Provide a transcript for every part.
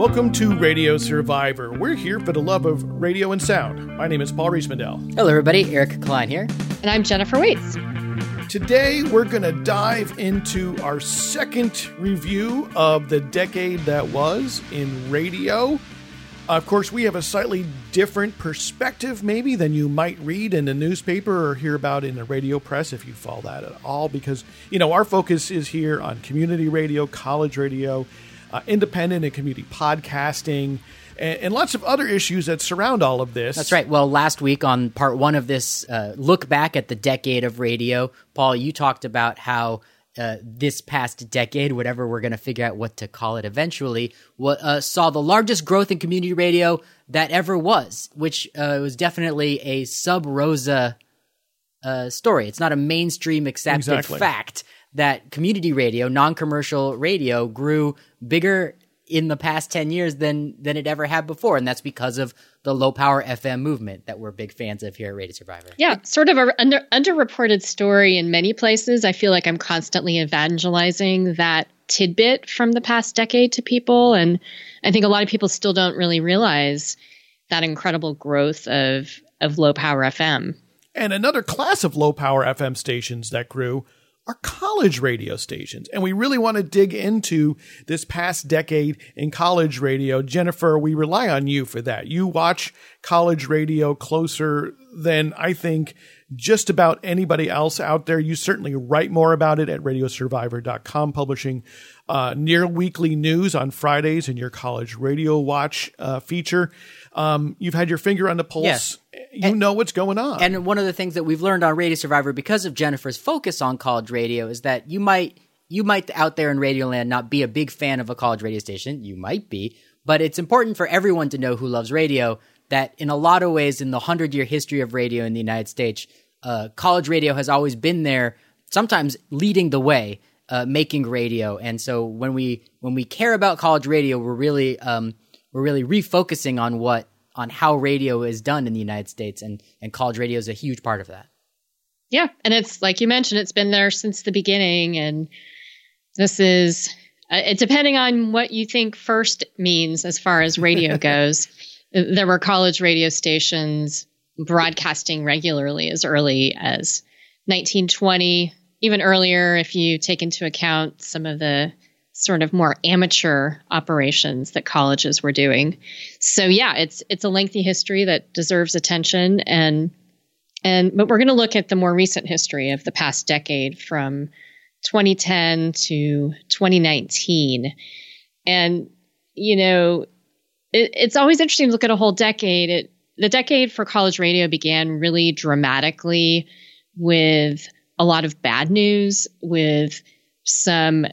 Welcome to Radio Survivor. We're here for the love of radio and sound. My name is Paul Riismandel. Hello, everybody. Eric Klein here. And I'm Jennifer Waits. Today, we're going to dive into our second review of the decade that was in radio. Of course, we have a slightly different perspective, maybe, than you might read in the newspaper or hear about in the radio press, if you follow that at all, because, you know, our focus is here on community radio, college radio, uh, independent and community podcasting, and, and, lots of other issues that surround all of this. That's right. Well, last week on part one of this uh, look back at the decade of radio, Paul, you talked about how uh, this past decade, whatever we're going to figure out what to call it eventually, what, uh, saw the largest growth in community radio that ever was, which uh, was definitely a sub rosa uh, story. It's not a mainstream accepted exactly. fact that community radio, non-commercial radio, grew bigger in the past 10 years than than it ever had before and that's because of the low power FM movement that we're big fans of here at Radio Survivor. Yeah, sort of a under, underreported story in many places. I feel like I'm constantly evangelizing that tidbit from the past decade to people and I think a lot of people still don't really realize that incredible growth of of low power FM. And another class of low power FM stations that grew are college radio stations. And we really want to dig into this past decade in college radio. Jennifer, we rely on you for that. You watch college radio closer than I think just about anybody else out there. You certainly write more about it at radiosurvivor.com, publishing uh, near weekly news on Fridays in your college radio watch uh, feature. Um, you've had your finger on the pulse. Yes you and, know what's going on. And one of the things that we've learned on Radio Survivor because of Jennifer's focus on college radio is that you might you might out there in Radioland not be a big fan of a college radio station. You might be, but it's important for everyone to know who loves radio that in a lot of ways in the 100 year history of radio in the United States, uh, college radio has always been there, sometimes leading the way, uh, making radio. And so when we when we care about college radio, we're really um, we're really refocusing on what on how radio is done in the United States, and and college radio is a huge part of that. Yeah, and it's like you mentioned, it's been there since the beginning, and this is uh, depending on what you think first means as far as radio goes. there were college radio stations broadcasting regularly as early as 1920, even earlier if you take into account some of the sort of more amateur operations that colleges were doing. So yeah, it's it's a lengthy history that deserves attention and and but we're going to look at the more recent history of the past decade from 2010 to 2019. And you know, it, it's always interesting to look at a whole decade. It, the decade for college radio began really dramatically with a lot of bad news with some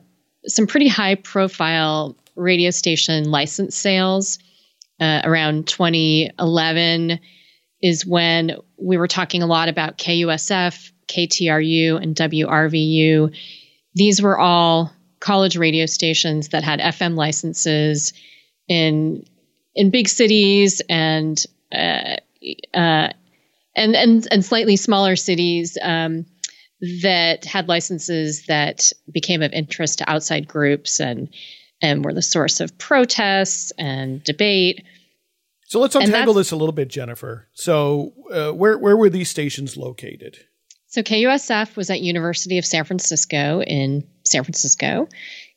some pretty high profile radio station license sales uh, around 2011 is when we were talking a lot about KUSF, KTRU, and WRVU. These were all college radio stations that had FM licenses in in big cities and uh, uh, and and and slightly smaller cities. Um, that had licenses that became of interest to outside groups and and were the source of protests and debate. So let's untangle this a little bit, Jennifer. So uh, where where were these stations located? So KUSF was at University of San Francisco in San Francisco.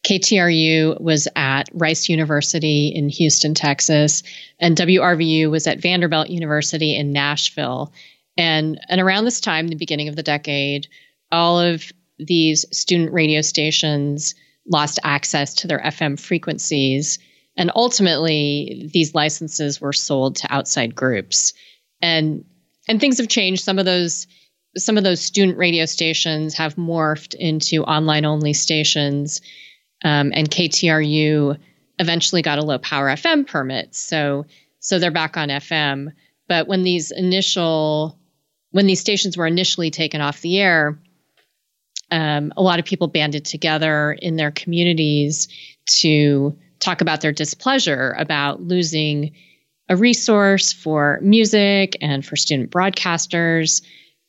KTRU was at Rice University in Houston, Texas, and WRVU was at Vanderbilt University in Nashville. And and around this time, the beginning of the decade, all of these student radio stations lost access to their FM frequencies. And ultimately, these licenses were sold to outside groups. And and things have changed. Some of those some of those student radio stations have morphed into online only stations. Um, and KTRU eventually got a low power FM permit. So so they're back on FM. But when these initial when these stations were initially taken off the air, um, a lot of people banded together in their communities to talk about their displeasure about losing a resource for music and for student broadcasters.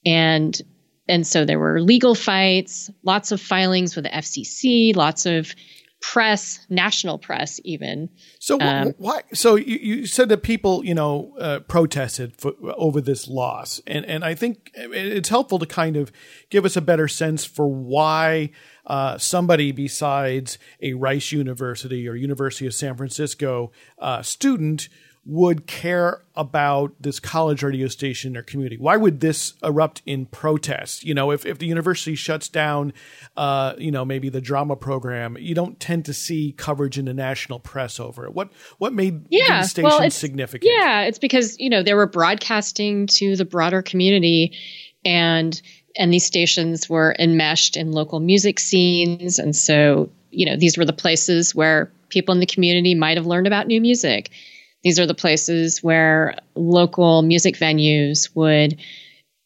And and so there were legal fights lots of filings with the FCC lots of press, national press, even. So um, why? So you, you, said that people, you know, uh, protested for, over this loss, and and I think it's helpful to kind of give us a better sense for why uh, somebody besides a Rice University or University of San Francisco uh, student would care about this college radio station or community? Why would this erupt in protest? You know, if, if the university shuts down, uh, you know, maybe the drama program, you don't tend to see coverage in the national press over it. What what made yeah, these stations well, significant? Yeah, it's because you know they were broadcasting to the broader community, and and these stations were enmeshed in local music scenes, and so you know these were the places where people in the community might have learned about new music these are the places where local music venues would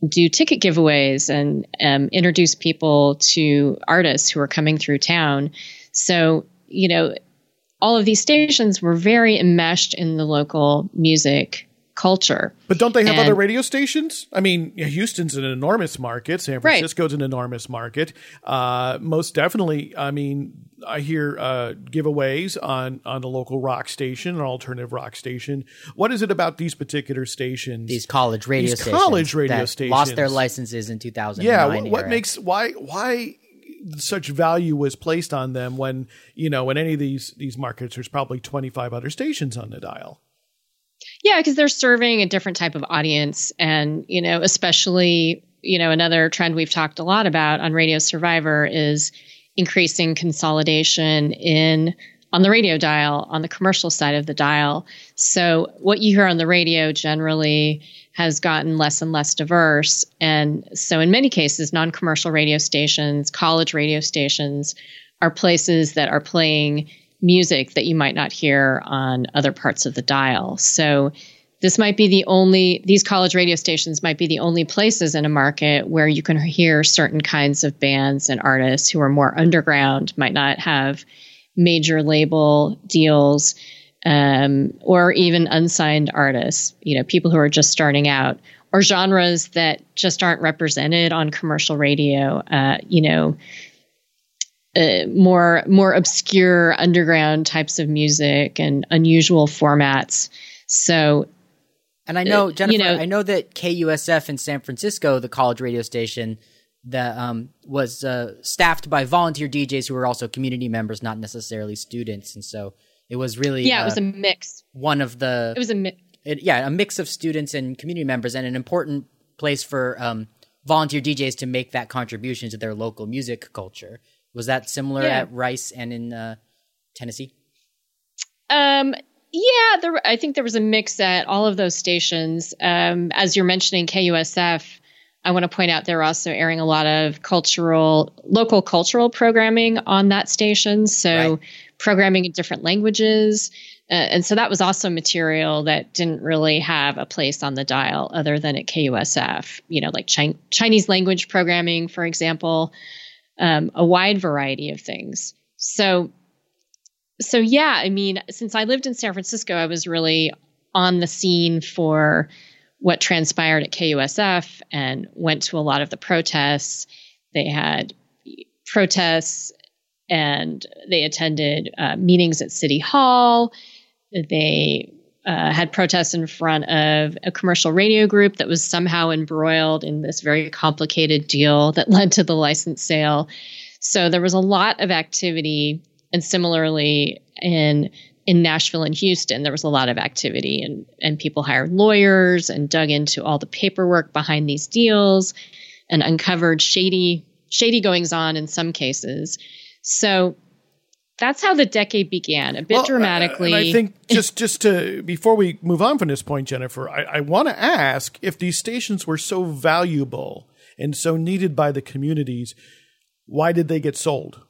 do ticket giveaways and um, introduce people to artists who are coming through town. So, you know, all of these stations were very enmeshed in the local music culture. But don't they have and, other radio stations? I mean, Houston's an enormous market. San Francisco's right. an enormous market. Uh, most definitely. I mean, I hear uh, giveaways on on the local rock station, an alternative rock station. What is it about these particular stations? These college radio these stations. college radio stations lost their licenses in 2000. Yeah. What, what makes why why such value was placed on them when you know in any of these these markets there's probably 25 other stations on the dial yeah, because they're serving a different type of audience. And, you know, especially, you know, another trend we've talked a lot about on Radio Survivor is increasing consolidation in on the radio dial, on the commercial side of the dial. So what you hear on the radio generally has gotten less and less diverse. And so in many cases, non-commercial radio stations, college radio stations are places that are playing music that you might not hear on other parts of the dial. So this might be the only these college radio stations might be the only places in a market where you can hear certain kinds of bands and artists who are more underground might not have major label deals um, or even unsigned artists you know people who are just starting out or genres that just aren't represented on commercial radio uh, you know uh, more more obscure underground types of music and unusual formats. So, and I know uh, Jennifer, you know, I know that KUSF in San Francisco, the college radio station, that um, was uh, staffed by volunteer DJs who were also community members, not necessarily students, and so it was really yeah, it was uh, a mix. One of the it was a mix. yeah, a mix of students and community members, and an important place for um, volunteer DJs to make that contribution to their local music culture. Was that similar yeah. at Rice and in uh, Tennessee? Um, yeah, there, I think there was a mix at all of those stations. Um, as you're mentioning KUSF, I want to point out they're also airing a lot of cultural, local cultural programming on that station. So right. programming in different languages. Uh, and so that was also material that didn't really have a place on the dial other than at KUSF, you know, like Chi- Chinese language programming, for example um, a wide variety of things. So, so yeah, I mean, since I lived in San Francisco, I was really on the scene for what transpired at KUSF and went to a lot of the protests. They had protests and they attended uh, meetings at City Hall. They uh, had protests in front of a commercial radio group that was somehow embroiled in this very complicated deal that led to the license sale. So there was a lot of activity, and similarly in in Nashville and Houston, there was a lot of activity, and and people hired lawyers and dug into all the paperwork behind these deals, and uncovered shady shady goings on in some cases. So that's how the decade began, a bit well, uh, dramatically. I think just just to before we move on from this point, Jennifer, I, I want to ask if these stations were so valuable and so needed by the communities, why did they get sold?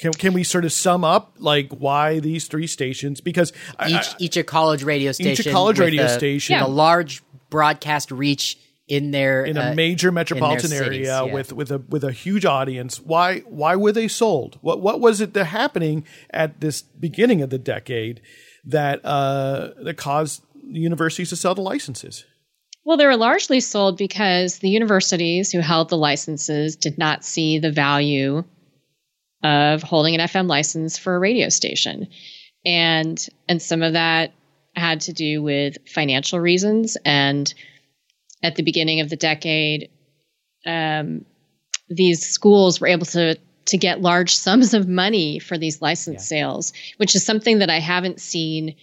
Can can we sort of sum up like why these three stations? Because each I, each a college radio station, each a college radio a, station, a large broadcast reach in their in a uh, major metropolitan area cities, yeah. with with a with a huge audience. Why why were they sold? What what was it that happening at this beginning of the decade that uh, that caused the universities to sell the licenses? Well, they were largely sold because the universities who held the licenses did not see the value of holding an FM license for a radio station. And and some of that had to do with financial reasons. And at the beginning of the decade, um, these schools were able to to get large sums of money for these license yeah. sales, which is something that I haven't seen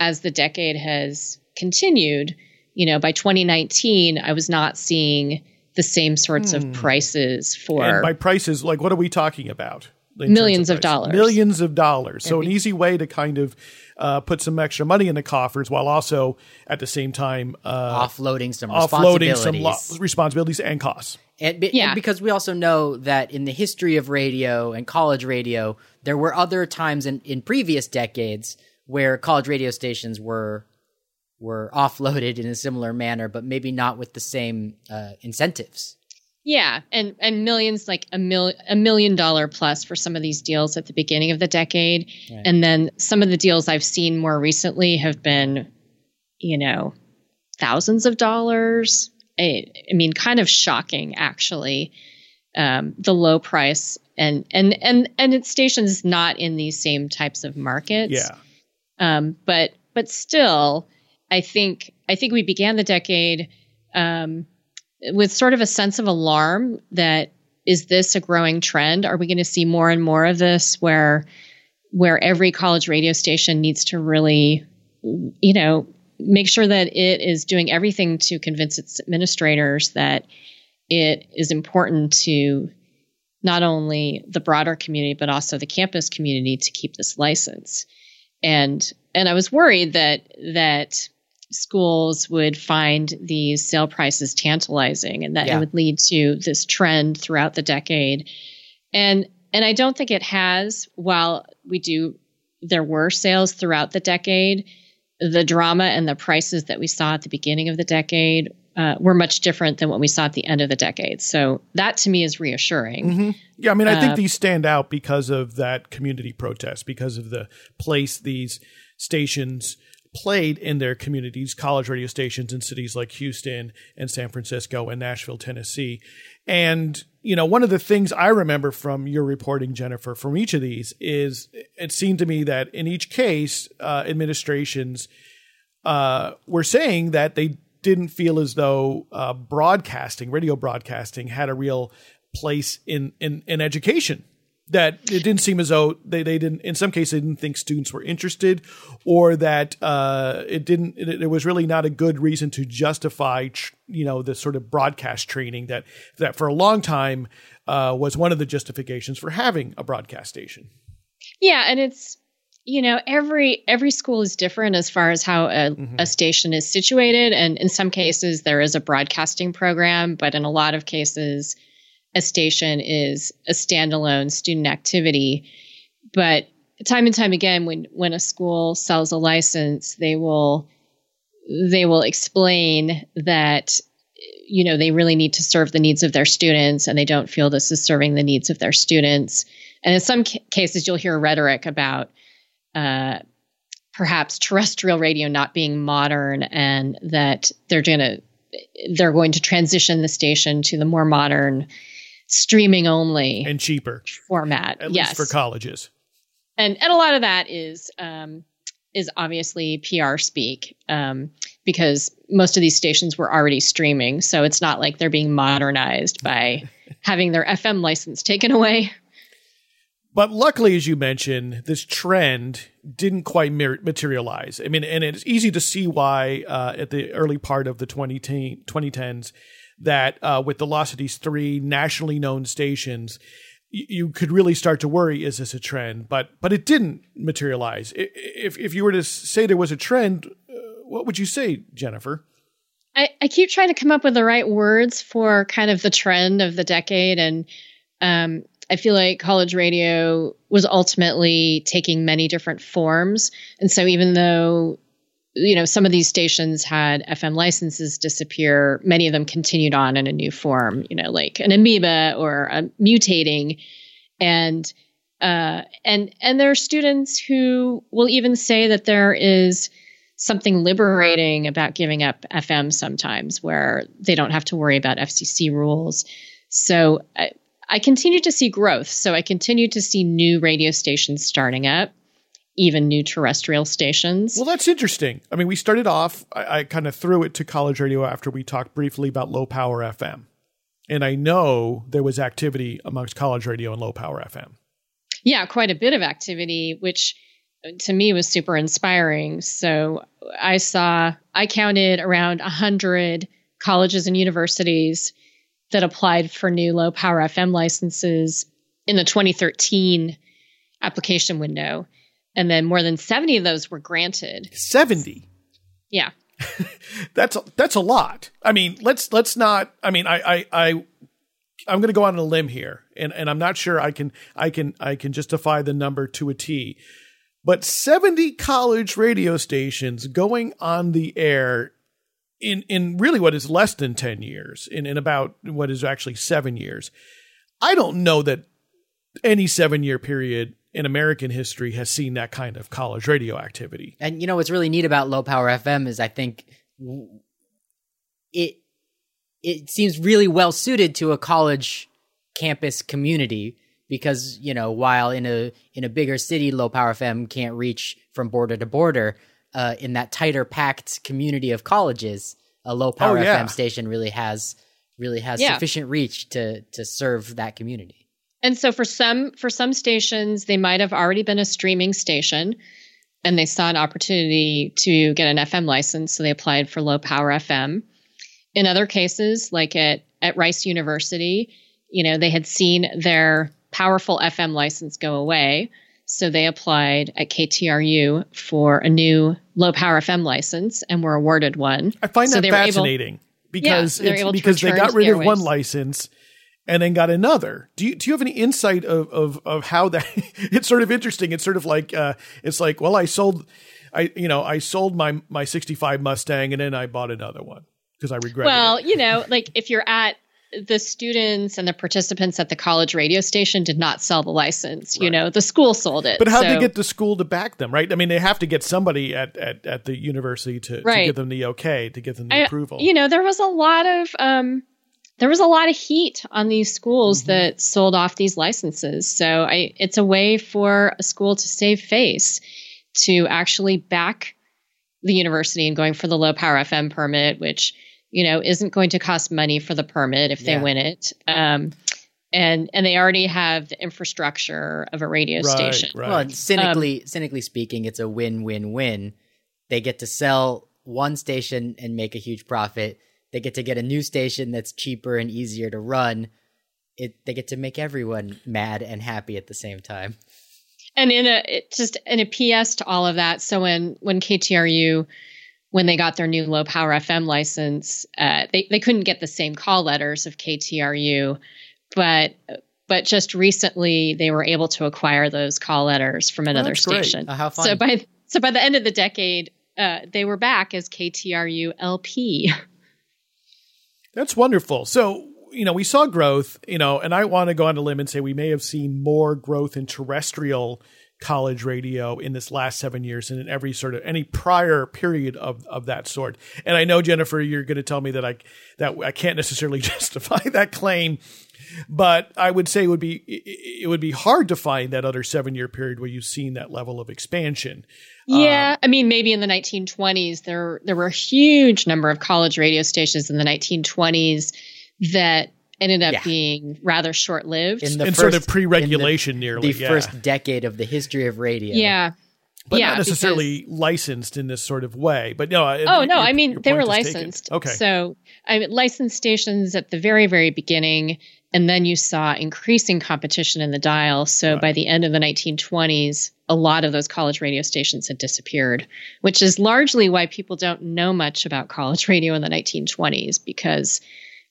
as the decade has continued. You know, by 2019, I was not seeing the same sorts hmm. of prices for. And by prices, like what are we talking about? Millions of, of dollars. Millions of dollars. So, an easy way to kind of uh, put some extra money in the coffers while also at the same time uh, offloading some offloading some lo- responsibilities and costs. And, be, yeah. and because we also know that in the history of radio and college radio, there were other times in, in previous decades where college radio stations were were offloaded in a similar manner, but maybe not with the same uh, incentives. Yeah, and and millions like a mil a million dollar plus for some of these deals at the beginning of the decade, right. and then some of the deals I've seen more recently have been, you know, thousands of dollars. I, I mean, kind of shocking actually. Um, the low price and and and and its stations not in these same types of markets. Yeah. Um, but but still, I think I think we began the decade. Um, with sort of a sense of alarm that is this a growing trend? Are we going to see more and more of this where where every college radio station needs to really, you know, make sure that it is doing everything to convince its administrators that it is important to not only the broader community but also the campus community to keep this license. And and I was worried that that schools would find these sale prices tantalizing and that yeah. it would lead to this trend throughout the decade. And and I don't think it has while we do there were sales throughout the decade, the drama and the prices that we saw at the beginning of the decade uh, were much different than what we saw at the end of the decade. So that to me is reassuring. Mm-hmm. Yeah, I mean, I think uh, these stand out because of that community protest, because of the place these stations played in their communities, college radio stations in cities like Houston and San Francisco and Nashville, Tennessee. And, you know, one of the things I remember from your reporting, Jennifer, from each of these is it seemed to me that in each case, uh, administrations uh, were saying that they didn't feel as though uh, broadcasting, radio broadcasting, had a real place in, in, in education that it didn't seem as though they, they didn't in some cases they didn't think students were interested or that uh, it didn't it, it, was really not a good reason to justify tr- you know the sort of broadcast training that that for a long time uh, was one of the justifications for having a broadcast station yeah and it's you know every every school is different as far as how a, mm-hmm. a station is situated and in some cases there is a broadcasting program but in a lot of cases a station is a standalone student activity. But time and time again, when when a school sells a license, they will they will explain that you know they really need to serve the needs of their students, and they don't feel this is serving the needs of their students. And in some ca- cases, you'll hear rhetoric about uh, perhaps terrestrial radio not being modern, and that they're going to they're going to transition the station to the more modern streaming only and cheaper format. At yes. least for colleges. And and a lot of that is um, is obviously PR speak um, because most of these stations were already streaming, so it's not like they're being modernized by having their FM license taken away. But luckily, as you mentioned, this trend didn't quite materialize. I mean, and it's easy to see why uh, at the early part of the 2010s that uh, with the loss of these three nationally known stations, you could really start to worry: is this a trend? But but it didn't materialize. If if you were to say there was a trend, uh, what would you say, Jennifer? I, I keep trying to come up with the right words for kind of the trend of the decade, and um, I feel like college radio was ultimately taking many different forms. And so, even though you know, some of these stations had FM licenses disappear. Many of them continued on in a new form, you know, like an amoeba or a mutating. And, uh, and, and there are students who will even say that there is something liberating about giving up FM sometimes where they don't have to worry about FCC rules. So I, I continued to see growth. So I continue to see new radio stations starting up, even new terrestrial stations. Well, that's interesting. I mean, we started off, I, I kind of threw it to college radio after we talked briefly about low power FM. And I know there was activity amongst college radio and low power FM. Yeah, quite a bit of activity, which uh, to me was super inspiring. So uh, I saw, I counted around 100 colleges and universities that applied for new low power FM licenses in the 2013 application window. And then more than 70 of those were granted. 70. Yeah. that's a, that's a lot. I mean, let's let's not I mean, I I, I I'm going to go on a limb here and and I'm not sure I can I can I can justify the number to a T. But 70 college radio stations going on the air in in really what is less than 10 years in in about what is actually 7 years i don't know that any 7 year period in american history has seen that kind of college radio activity and you know what's really neat about low power fm is i think it it seems really well suited to a college campus community because you know while in a in a bigger city low power fm can't reach from border to border uh, in that tighter packed community of colleges, a low power Oh, yeah. FM station really has really has Yeah. sufficient reach to to serve that community. And so for some for some stations, they might have already been a streaming station and they saw an opportunity to get an FM license, so they applied for low power FM. In other cases, like at, at Rice University, you know, they had seen their powerful FM license go away. So they applied at KTRU for a new low power FM license and were awarded one. i find So that were able- fascinating because it's because they got rid the of one license and then got another. Do you do you have any insight of of of how that? it's sort of interesting. It's sort of like uh, it's like well, I sold, I you know I sold my my '65 Mustang and then I bought another one because I regret. Well, it. you know, like if you're at the students and the participants at the college radio station did not sell the license. You know, the school sold it. But how So- they get the school to back them, right? I mean, they have to get somebody at at, at the university to, to give them the okay, to give them the I- approval. You know, there was a lot of um, there was a lot of heat on these schools Mm-hmm. that sold off these licenses. So I, it's a way for a school to save face to actually back the university and going for the low power FM permit, which you know isn't going to cost money for the permit if they win it. Um, and and they already have the infrastructure of a radio right, station. right. Well, and cynically cynically speaking, it's a win-win-win. They get to sell one station and make a huge profit. They get to get a new station that's cheaper and easier to run. It they get to make everyone mad and happy at the same time. And in a it just in a PS to all of that. So when when KTRU when they got their new low power FM license, uh, they they couldn't get the same call letters of KTRU, but but just recently they were able to acquire those call letters from another that's great. station. Oh, how fun. So by so by the end of the decade, uh, they were back as KTRU LP. That's wonderful. So, you know, we saw growth, you know, and I want to go on a limb and say we may have seen more growth in terrestrial college radio in this last seven years than in every sort of any prior period of, of that sort. And I know, Jennifer, you're going to tell me that I that I can't necessarily justify that claim, but I would say it would be it it would be hard to find that other seven year period where you've seen that level of expansion. Yeah, um, I mean, maybe in the 1920s there there were a huge number of college radio stations in the 1920s that ended up Yeah. being rather short lived. In the and first, sort of pre-regulation the, nearly, the yeah. first decade of the history of radio. Yeah, but yeah, not necessarily licensed in this sort of way. But no, because- oh no, I mean they were licensed. licensed. Okay, so I mean, licensed stations at the very very beginning, and then you saw increasing competition in the dial. So by the end of the 1920s, a lot of those college radio stations had disappeared, which is largely why people don't know much about college radio in the 1920s because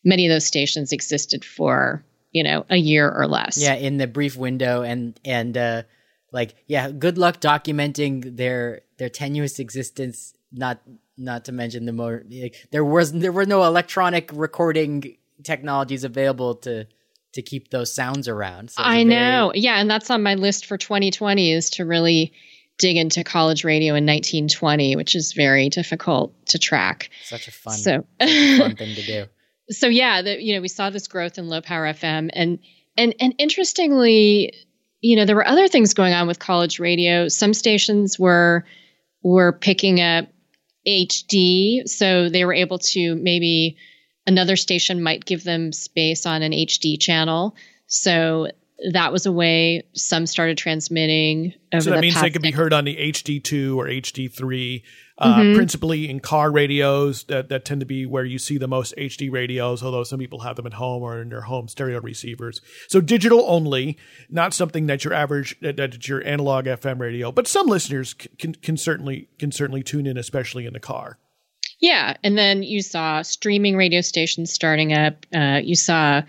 many of those stations existed for you know a year or less. yeah in the brief window and and uh like yeah good luck documenting their their tenuous existence not not to mention the more like, there was there were no electronic recording technologies available to to keep those sounds around so very- know. Yeah, and that's on my list for 2020 is to really dig into college radio in 1920, which is very difficult to track. such a fun So fun thing to do so yeah, the, you know, we saw this growth in low power FM and and and interestingly, you know, there were other things going on with college radio. Some stations were were picking up HD, so they were able to maybe another station might give them space on an HD channel. So that was a way some started transmitting over So that the means past they could be heard on the HD2 or HD3, uh, Mm-hmm. principally in car radios that, that tend to be where you see the most HD radios, although some people have them at home or in their home stereo receivers. So digital only, not something that your average, that, that's your analog FM radio, but some listeners can, can certainly, can certainly tune in, especially in the car. Yeah, and then you saw streaming radio stations starting up. Uh, you saw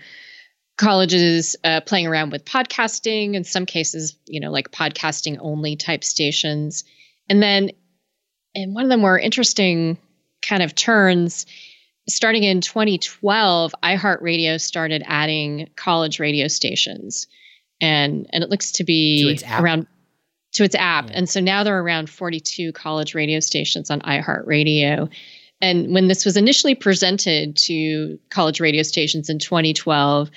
colleges uh, playing around with podcasting. In some cases, you know, like podcasting only type stations. And then, and one of the more interesting kind of turns, starting in 2012, iHeartRadio started adding college radio stations, and and it looks to be To around to its app. And so now there are around 42 college radio stations on iHeartRadio. And when this was initially presented to college radio stations in 2012,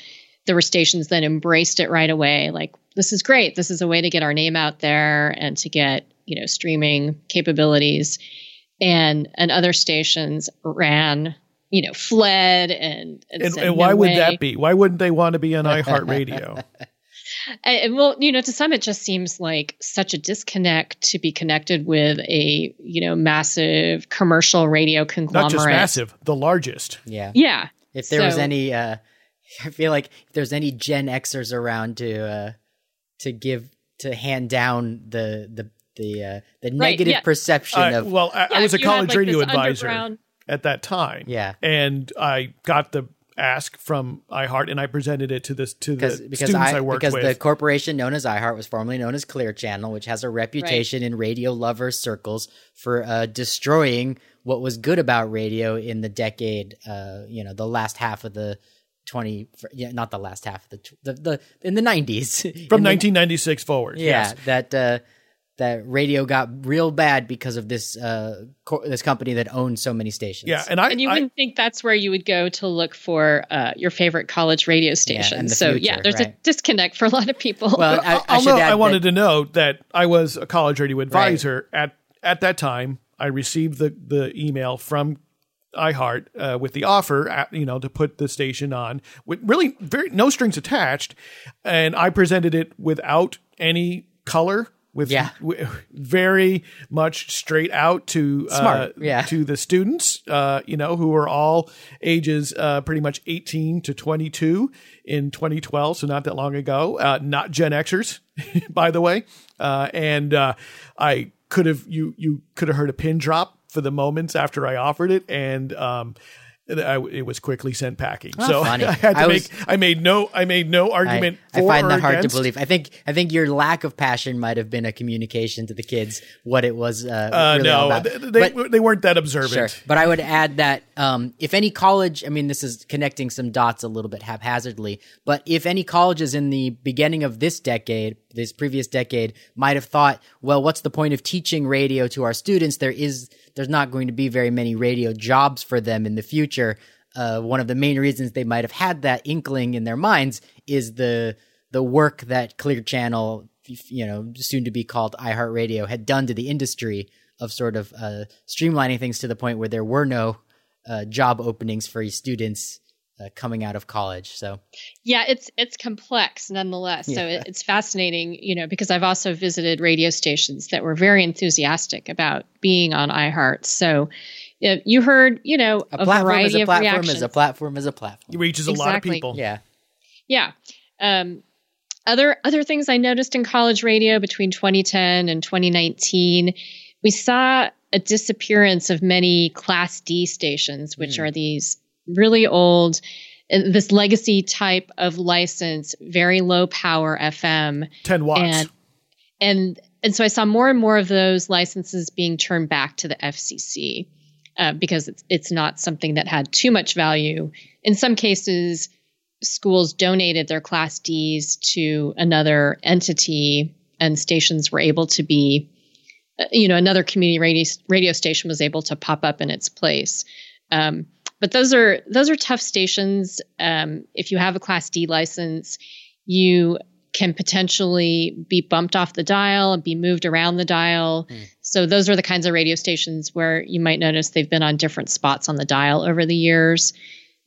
there were stations that embraced it right away. Like, this is great. This is a way to get our name out there and to get, you know, streaming capabilities. And and other stations ran, you know, fled and and, And, and why "No would way." that be? Why wouldn't they want to be on iHeartRadio? And, and well, you know, to some, it just seems like such a disconnect to be connected with a, you know, massive commercial radio Not conglomerate. just massive, the largest. Yeah. Yeah. If there was any, uh, I feel like if there's any Gen Xers around to uh, to give to hand down the the the uh, the negative yeah. perception Uh, of well, I, I was a if you had, college like, radio advisor underground- at that time. Yeah. and I got the ask from iHeart, and I presented it to this to the because because students I, I, worked because with. the corporation known as iHeart was formerly known as Clear Channel, which has a reputation in radio lover circles for uh, destroying what was good about radio in the decade. Uh, you know, the last half of the twenty, yeah, not the last half of the the, the in the nineties from 1996 forward. Yeah, yes. that uh, that radio got real bad because of this uh, co- this company that owns so many stations. yeah, and I, And you I wouldn't think that's where you would go to look for uh, your favorite college radio station. and the so, future, yeah, there's right. a disconnect for a lot of people. well, I, I I'll should note- add I wanted that, to note that I was a college radio advisor at at that time. I received the the email from iHeart uh, with the offer, at, you know, to put the station on with really very no strings attached, and I presented it without any color. With Yeah. w- very much straight out to uh, yeah. to the students, uh, you know, who are all ages uh, pretty much 18 to 22 in 2012, so not that long ago. Uh, not Gen Xers, by the way. Uh, and uh, I could have you you could have heard a pin drop for the moments after I offered it, and um, I, it was quickly sent packing. so funny. I had to I make was- I made no I made no argument. I for find that hard to believe. I think I think your lack of passion might have been a communication to the kids what it was. Uh, Uh, really no, about. they, But- they weren't that observant. Sure. But I would add that um, if any college, I mean, this is connecting some dots a little bit haphazardly, but if any colleges in the beginning of this decade, this previous decade, might have thought, well, what's the point of teaching radio to our students? There is, there's not going to be very many radio jobs for them in the future. Uh, one of the main reasons they might have had that inkling in their minds is the the work that Clear Channel, you know, soon to be called iHeartRadio, had done to the industry of sort of uh, streamlining things to the point where there were no uh, job openings for students uh, coming out of college. So Yeah, it's it's complex nonetheless. So it, it's fascinating, you know, because I've also visited radio stations that were very enthusiastic about being on iHeart. So uh, you heard, you know, a, a, platform is variety a of platform reactions. is a platform is a platform. It reaches a lot of people. Yeah. Yeah. Um, other other things I noticed in college radio between 2010 and 2019, we saw a disappearance of many Class D stations, which are these really old, this legacy type of license, very low power FM, 10 watts. and and and so I saw more and more of those licenses being turned back to the FCC uh, because it's it's not something that had too much value. In some cases, schools donated their Class Ds to another entity, and stations were able to be, you know, another community radio radio station was able to pop up in its place. Um, but those are those are tough stations. Um, if you have a Class D license, you can potentially be bumped off the dial and be moved around the dial. Mm. So those are the kinds of radio stations where you might notice they've been on different spots on the dial over the years.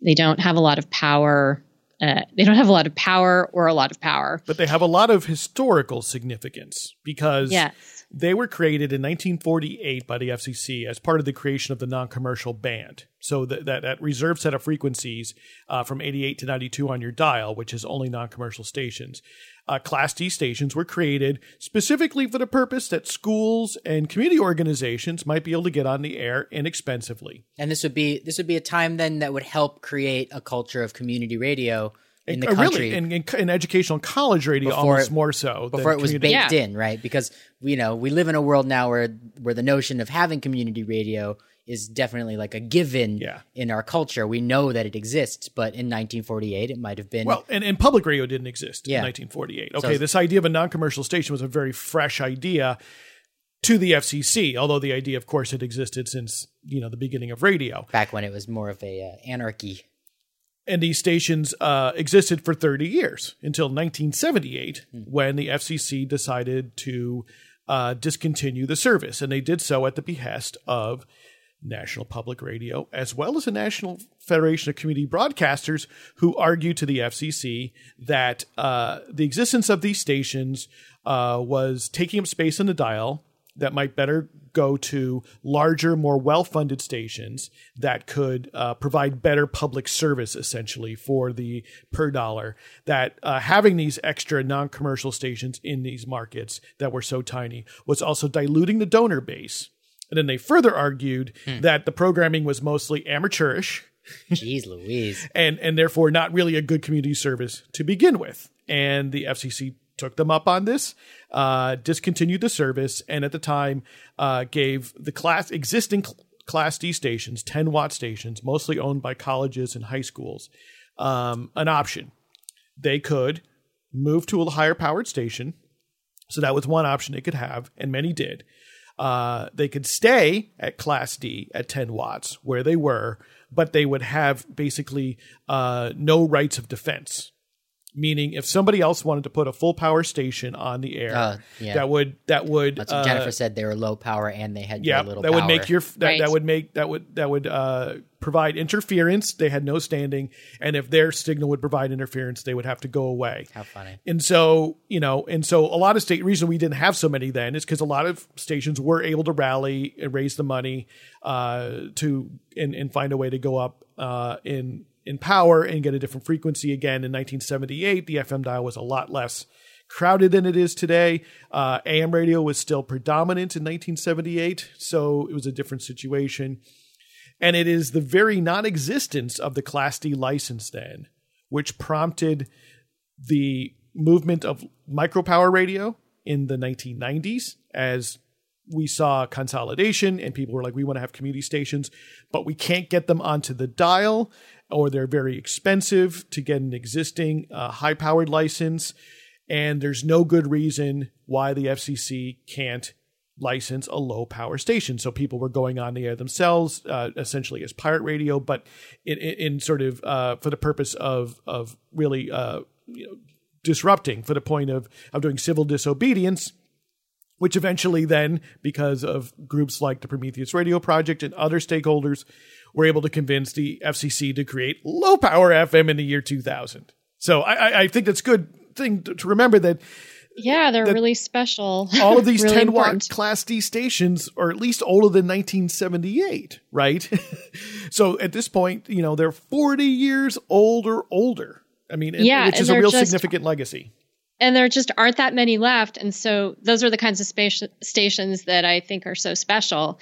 They don't have a lot of power. Uh, they don't have a lot of power or a lot of power, but they have a lot of historical significance because yes. They were created in 1948 by the FCC as part of the creation of the non-commercial band. So that that, that set of frequencies uh, from 88 to 92 on your dial, which is only non-commercial stations. Uh, Class D stations were created specifically for the purpose that schools and community organizations might be able to get on the air inexpensively. And this would be this would be a time then that would help create a culture of community radio in the country. Really, in, in, in educational college radio, before almost it, more so before it was baked yeah. in, right? Because you know we live in a world now where where the notion of having community radio is definitely like a given yeah. in our culture. We know that it exists, but in 1948, it might have been. Well, and, and public radio didn't exist yeah. in 1948. Okay, so, this idea of a non commercial station was a very fresh idea to the FCC, although the idea, of course, had existed since you know the beginning of radio. Back when it was more of a uh, anarchy and these stations uh, existed for 30 years until 1978 mm. when the FCC decided to uh, discontinue the service. And they did so at the behest of National Public Radio, as well as the National Federation of Community Broadcasters, who argued to the FCC that uh, the existence of these stations uh, was taking up space in the dial that might better go to larger, more well funded stations that could uh, provide better public service essentially for the per dollar. That uh, having these extra non commercial stations in these markets that were so tiny was also diluting the donor base. And then they further argued hmm. that the programming was mostly amateurish. Jeez Louise. and and therefore not really a good community service to begin with. And the FCC took them up on this, uh, discontinued the service, and at the time uh, gave the class existing cl- Class D stations, 10 watt stations, mostly owned by colleges and high schools, um, an option. They could move to a higher powered station. So that was one option they could have, and many did. Uh, they could stay at Class D at 10 watts where they were, but they would have basically uh, no rights of defense meaning if somebody else wanted to put a full power station on the air uh, yeah. that would that would That's what uh, Jennifer said they were low power and they had yeah little that power. would make your that, right. that would make that would that would uh, provide interference they had no standing and if their signal would provide interference they would have to go away how funny and so you know and so a lot of state reason we didn't have so many then is because a lot of stations were able to rally and raise the money uh, to and, and find a way to go up uh, in in power and get a different frequency again. In 1978, the FM dial was a lot less crowded than it is today. Uh, AM radio was still predominant in 1978, so it was a different situation. And it is the very non existence of the Class D license then which prompted the movement of micropower radio in the 1990s as we saw consolidation and people were like, we want to have community stations, but we can't get them onto the dial or they're very expensive to get an existing uh, high powered license. And there's no good reason why the FCC can't license a low power station. So people were going on the air themselves, uh, essentially as pirate radio, but in, in, in sort of uh, for the purpose of of really uh, you know, disrupting, for the point of of doing civil disobedience. Which eventually, then, because of groups like the Prometheus Radio Project and other stakeholders, were able to convince the FCC to create low power FM in the year 2000. So I, I think that's a good thing to, remember that. Yeah, they're really special. All of these really 10 watt Class D stations are at least older than 1978, right? so at this point, you know, they're 40 years old or older. I mean, yeah, which is a real just, significant legacy. And there just aren't that many left. And so those are the kinds of space stations that I think are so special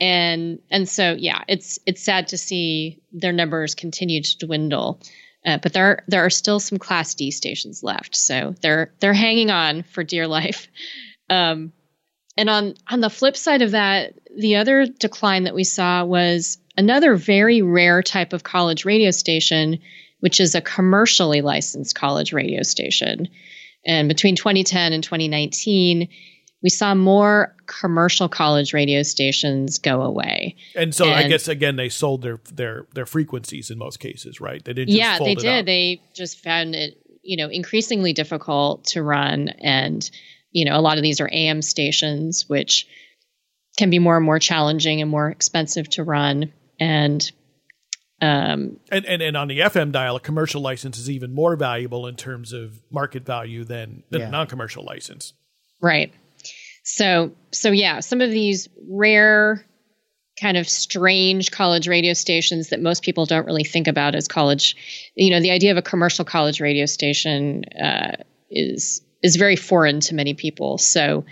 and and so yeah, it's it's sad to see their numbers continue to dwindle. Uh, but there there are still some Class D stations left, so they're they're hanging on for dear life. Um, and on on the flip side of that, the other decline that we saw was another very rare type of college radio station, which is a commercially licensed college radio station. And between 2010 and 2019, we saw more commercial college radio stations go away. And so and, I guess again they sold their their their frequencies in most cases, right? They didn't. yeah, they did. They just found it you know, increasingly difficult to run. And, you know, a lot of these are AM stations, which can be more and more challenging and more expensive to run. And, um, and, and, and on the FM dial, a commercial license is even more valuable in terms of market value than, than yeah. a non commercial license. Right. So, so yeah, some of these rare kind of strange college radio stations that most people don't really think about as college. You know, the idea of a commercial college radio station uh, is is very foreign to many people. So.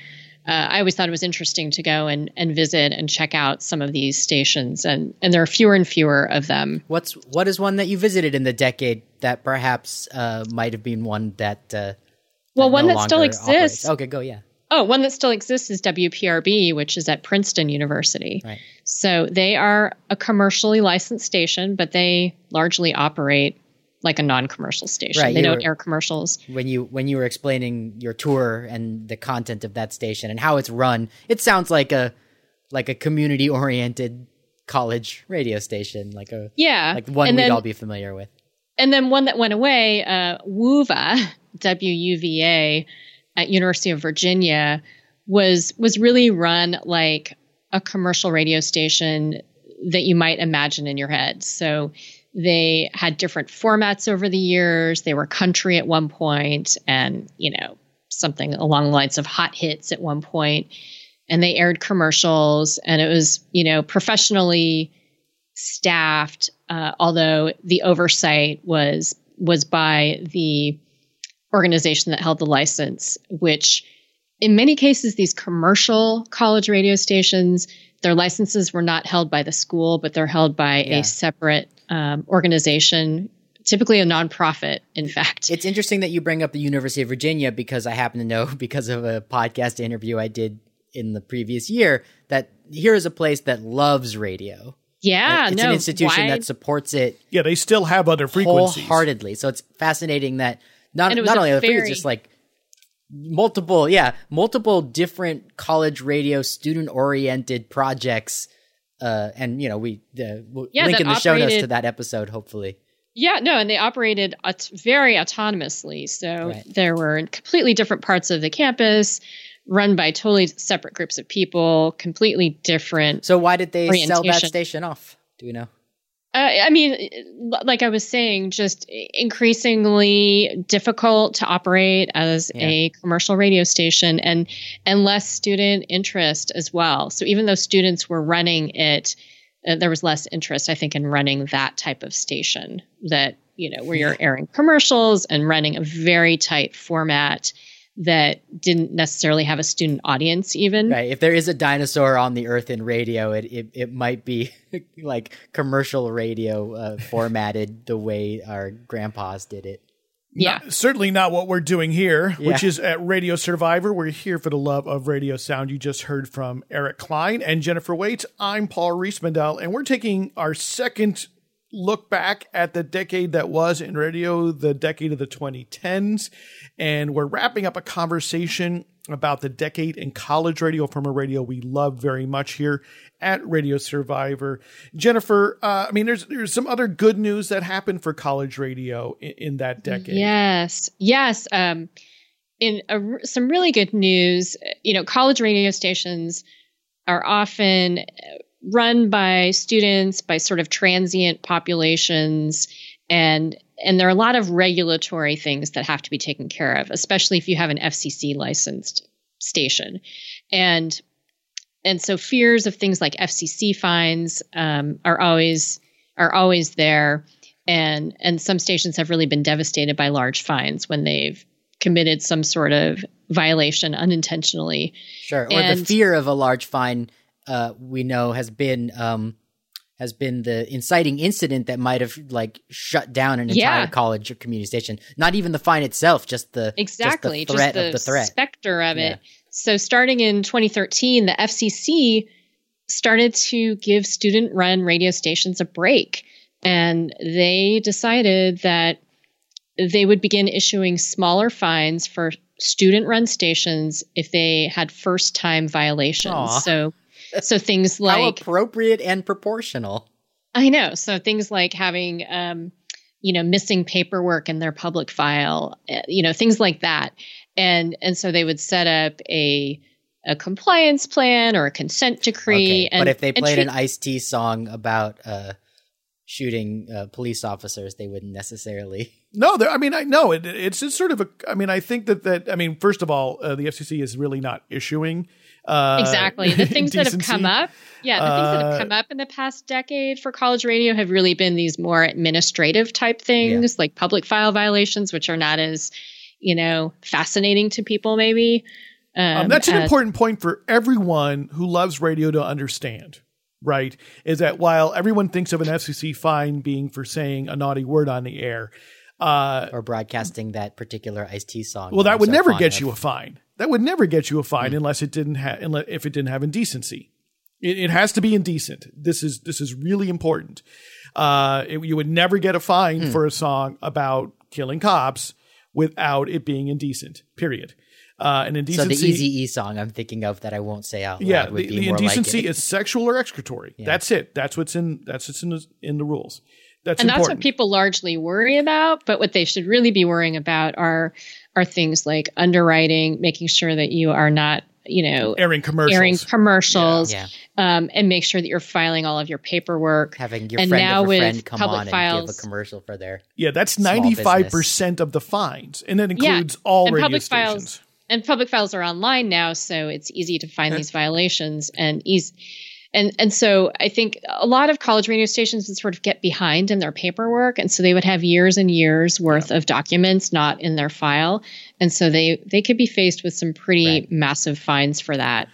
Uh, I always thought it was interesting to go and, and visit and check out some of these stations, and, and there are fewer and fewer of them. What's what is one that you visited in the decade that perhaps uh, might have been one that uh, well, that one no that still exists. Operates? Okay, go yeah. Oh, one that still exists is WPRB, which is at Princeton University. Right. So they are a commercially licensed station, but they largely operate like a non-commercial station. Right, they don't were, air commercials. When you when you were explaining your tour and the content of that station and how it's run, it sounds like a like a community-oriented college radio station, like a yeah, like one and we'd then, all be familiar with. And then one that went away, uh, WUVA, W U V A at University of Virginia was was really run like a commercial radio station that you might imagine in your head. So they had different formats over the years. They were country at one point and, you know, something along the lines of hot hits at one point. And they aired commercials and it was, you know, professionally staffed, uh, although the oversight was was by the organization that held the license, which in many cases, these commercial college radio stations, their licenses were not held by the school, but they're held by yeah. a separate um, organization, typically a nonprofit, in fact. It's interesting that you bring up the University of Virginia because I happen to know, because of a podcast interview I did in the previous year, that here is a place that loves radio. Yeah, it's no, an institution why? that supports it. Yeah, they still have other frequencies wholeheartedly. So it's fascinating that not not only the very, just like multiple, yeah, multiple different college radio student oriented projects. Uh, and you know, we uh, we'll yeah, link in the operated, show notes to that episode, hopefully. Yeah, no, and they operated aut- very autonomously. So right. there were completely different parts of the campus run by totally separate groups of people, completely different. So why did they sell that station off? Do we know? Uh, I mean, like I was saying, just increasingly difficult to operate as yeah. a commercial radio station, and and less student interest as well. So even though students were running it, uh, there was less interest, I think, in running that type of station. That you know, where you're airing commercials and running a very tight format that didn't necessarily have a student audience even. Right. If there is a dinosaur on the earth in radio it it, it might be like commercial radio uh, formatted the way our grandpas did it. Yeah. not, certainly not what we're doing here yeah. which is at radio survivor. We're here for the love of radio sound you just heard from eric klein and jennifer waits. I'm paul riismandel and we're taking our second look back at the decade that was in radio, the decade of the 2010s. And we're wrapping up a conversation about the decade in college radio from a radio we love very much here at Radio Survivor. Jennifer, uh, I mean, there's there's some other good news that happened for college radio in, in that decade. Yes, yes. Um, in a, some really good news, you know, college radio stations are often run by students, by sort of transient populations, and and there are a lot of regulatory things that have to be taken care of, especially if you have an FCC licensed station, and and so fears of things like FCC fines um, are always are always there, and and some stations have really been devastated by large fines when they've committed some sort of violation unintentionally. Sure, or and, the fear of a large fine uh, we know has been um, has been the inciting incident that might have like shut down an entire college or community station. Not even the fine itself, just the exactly just the threat just the of the threat, specter of yeah. it. So starting in 2013, the FCC started to give student-run radio stations a break, and they decided that they would begin issuing smaller fines for student-run stations if they had first-time violations. Aww. So so things like how appropriate and proportional. I know. So things like having, um, you know, missing paperwork in their public file, uh, you know, things like that. And and so they would set up a a compliance plan or a consent decree. Okay. And, but if they played treat- an Ice T song about uh, shooting uh, police officers, they wouldn't necessarily. No, there, I mean, I know it, it's just sort of a. I mean, I think that that. I mean, first of all, uh, the FCC is really not issuing uh, exactly. The things that have come up. Yeah the things that Uh, have come up in the past decade for college radio have really been these more administrative type things like public file violations which are not as you know fascinating to people maybe. Um, Um, that's an as- important point for everyone who loves radio to understand. Right, is that while everyone thinks of an FCC fine being for saying a naughty word on the air, uh, Or broadcasting that particular Ice T song. well, that would never get of. you a fine. That would never get you a fine Hmm. unless it didn't have, unless if it didn't have indecency. It, it has to be indecent. This is this is really important. Uh, it- you would never get a fine Hmm. for a song about killing cops without it being indecent. Period. Uh, and So the Easy E song I'm thinking of that I won't say out loud yeah, would the, be the indecency like is sexual or excretory. That's it. That's what's in. That's what's in the, in the rules. That's and that's what people largely worry about but what they should really be worrying about are are things like underwriting making sure that you are not you know airing commercials. airing commercials Yeah. um, and make sure that you're filing all of your paperwork Having your and friend now of a with friend come public on and files give a commercial for their. yeah, that's ninety five percent of the fines, and that Yeah, includes all and radio public stations. files- and public files are online now so it's easy to find these violations and easy and and so i think a lot of college radio stations would sort of get behind in their paperwork and so they would have years and years worth of documents not in their file and so they they could be faced with some pretty Right. massive fines for that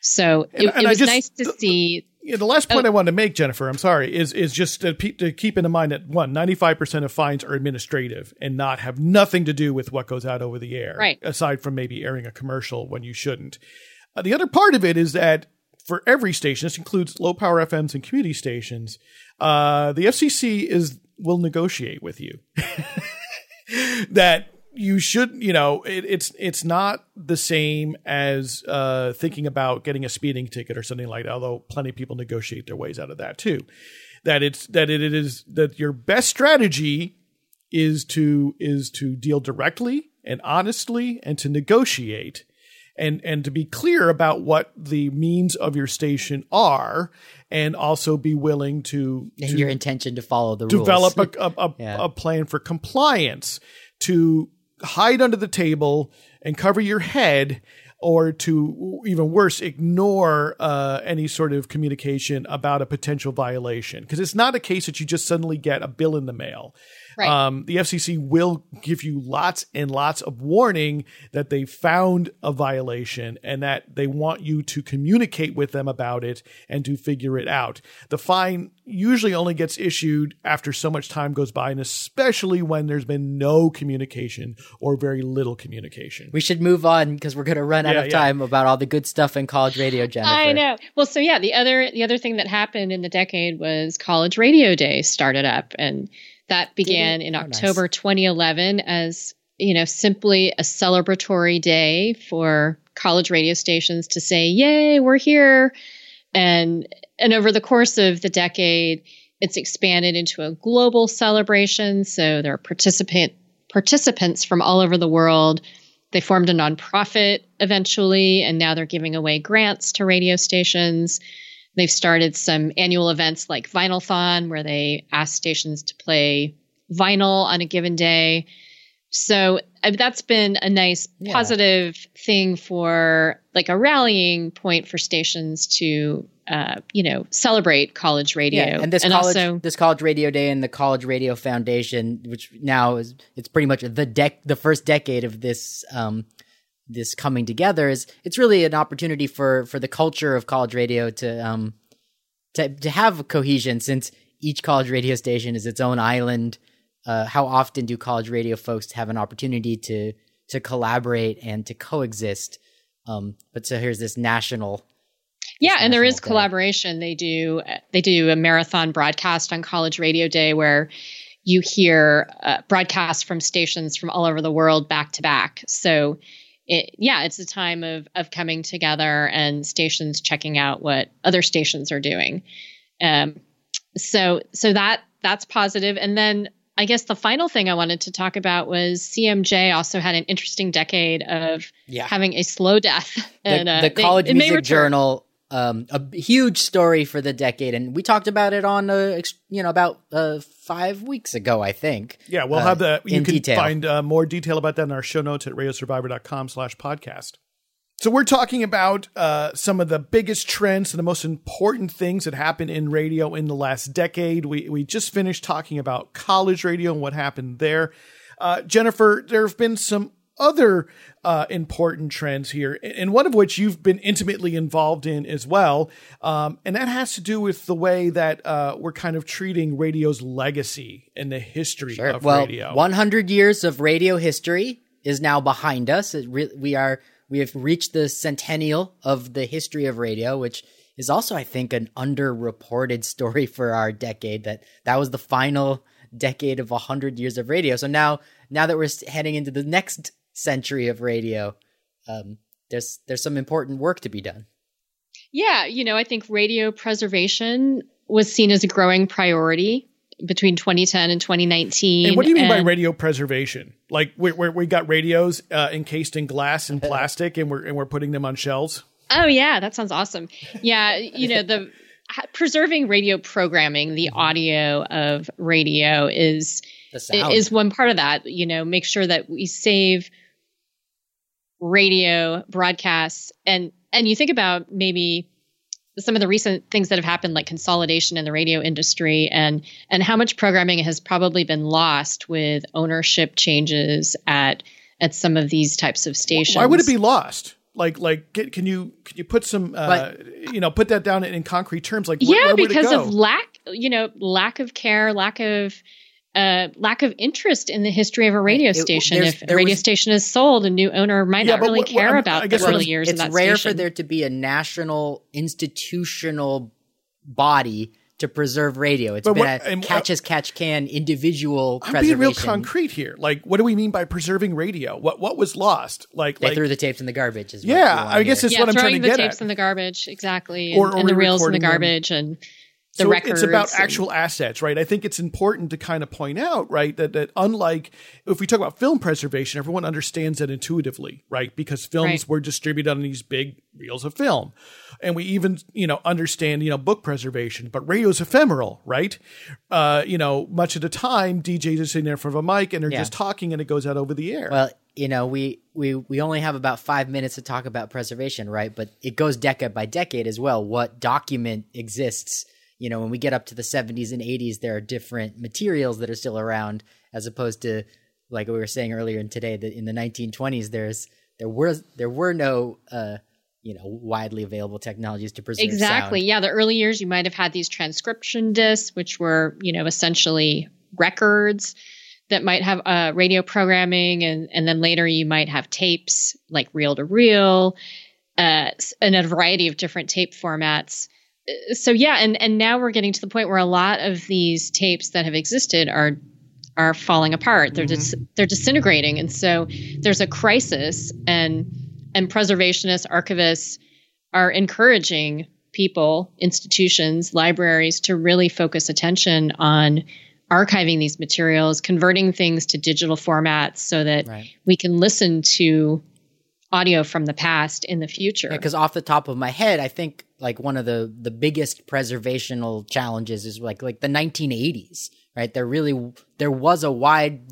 so it, And- it was just- nice to see Yeah, the last Oh. point I wanted to make, Jennifer, I'm sorry, is is just to, pe- to keep in mind that one, 95% of fines are administrative and not have nothing to do with what goes out over the air, Right. aside from maybe airing a commercial when you shouldn't. Uh, the other part of it is that for every station, this includes low power FMs and community stations, uh, the FCC is will negotiate with you. that you should, you know, it, it's it's not the same as uh, thinking about getting a speeding ticket or something like that. Although plenty of people negotiate their ways out of that too. That it's that it is that your best strategy is to is to deal directly and honestly and to negotiate and and to be clear about what the means of your station are and also be willing to, And to your intention to follow the develop rules. a, a, a, Yeah. a plan for compliance to hide under the table and cover your head or to even worse ignore uh, any sort of communication about a potential violation because it's not a case that you just suddenly get a bill in the mail Right. um, the FCC will give you lots and lots of warning that they found a violation and that they want you to communicate with them about it and to figure it out. The fine usually only gets issued after so much time goes by, and especially when there's been no communication or very little communication. we should move on because we're going to run out Yeah, of yeah. time about all the good stuff in college radio, Jennifer. I know. Well, so yeah, the other the other thing that happened in the decade was College Radio Day started up, and that began in Oh, nice. October 2011 as you know simply a celebratory day for college radio stations to say, "Yay, we're here!" and and over the course of the decade, it's expanded into a global celebration. So there are participant participants from all over the world. They formed a nonprofit eventually, and now they're giving away grants to radio stations. They've started some annual events like Vinylthon, where they ask stations to play vinyl on a given day. So uh, that's been a nice Yeah. positive thing for like a rallying point for stations to, uh, you know, celebrate college radio. Yeah, and this college also, this college radio day and the College Radio Foundation, which now is it's pretty much the dec the first decade of this um this coming together is it's really an opportunity for for the culture of college radio to um to to have cohesion since each college radio station is its own island. Uh, how often do college radio folks have an opportunity to to collaborate and to coexist? Um, but so here's this national yeah, and there is collaboration. They do they do a marathon broadcast on College Radio Day where you hear uh, broadcasts from stations from all over the world back to back. So, it, yeah, it's a time of of coming together and stations checking out what other stations are doing. Um, so so that that's positive. And then I guess the final thing I wanted to talk about was CMJ also had an interesting decade of Yeah. having a slow death. The, and, uh, the they- College may Music. Journal, um, a huge story for the decade, and we talked about it on, uh, you know, about uh, five weeks ago, I think. Yeah, we'll uh, have the. You in can detail. find uh, more detail about that in our show notes at radiosurvivor.com slash podcast. So we're talking about uh, some of the biggest trends and the most important things that happened in radio in the last decade. We we just finished talking about college radio and what happened there. Uh, Jennifer, there have been some other uh, important trends here, and one of which you've been intimately involved in as well, um, and that has to do with the way that uh, we're kind of treating radio's legacy and the history of well, radio. 100 years of radio history is now behind us. It re- we are we have reached the centennial of the history of radio, which is also, I think, an underreported story for our decade. That that was the final decade of 100 years of radio. So now, now that we're heading into the next century of radio, um, there's there's some important work to be done. Yeah, you know, I think radio preservation was seen as a growing priority between 2010 and 2019. and what do you mean by radio preservation? Like we we we got radios uh, encased in glass and plastic, and we're and we're putting them on shelves. Oh yeah, that sounds awesome. Yeah, you know the preserving radio programming, the audio of radio is is one part of that. You know, make sure that we save radio broadcasts and and you think about maybe some of the recent things that have happened like consolidation in the radio industry and and how much programming has probably been lost with ownership changes at at some of these types of stations. Why would it be lost? Like like get, can you can you put some uh, you know put that down in, concrete terms? Like wh- yeah where would it because of lack you know lack of care lack of uh, lack of interest in the history of a radio It- station. there's- If a radio was- station is sold, a new owner might Yeah, not really what- what care I'm- about the guess what early I'm- years it's in that rare for there to be a national institutional body to preserve radio. It's But been what- a and- catch as catch can individual I'm being real concrete here. Like, what do we mean by preserving radio? What what was lost? Like, They like threw the tapes in the garbage. Is Yeah, I guess hear. it's yeah, what I'm throwing trying to the tapes at. in the garbage, exactly, Or- and, or and the reels in the re-recording them. garbage, and the so records. it's about and- actual assets, right? I think it's important to kind of point out, right, that that unlike if we talk about film preservation, everyone understands that intuitively, right? Because films Right. were distributed on these big reels of film. And we even, you know, understand, you know, book preservation, but radio's ephemeral, right? Uh, you know, much of the time DJs are sitting there in front of a mic and they're Yeah. just talking and it goes out over the air. Well, you know, we, we we only have about five minutes to talk about preservation, right? But it goes decade by decade as well. What document exists? You know, when we get up to the 70s and 80s, there are different materials that are still around, as opposed to like we were saying earlier in today that in the 1920s, there's there were there were no uh, you know widely available technologies to preserve exactly. sound. Yeah, the early years you might have had these transcription discs, which were you know essentially records that might have uh, radio programming, and and then later you might have tapes like reel to reel, uh, and a variety of different tape formats. So yeah, and and now we're getting to the point where a lot of these tapes that have existed are are falling apart. They're mm-hmm. just they're disintegrating, and so there's a crisis, and and preservationists, archivists are encouraging people, institutions, libraries to really focus attention on archiving these materials, converting things to digital formats so that Right. we can listen to audio from the past in the future. because off the top of my head, I think like one of the the biggest preservational challenges is like like the 1980s, right? There really there was a wide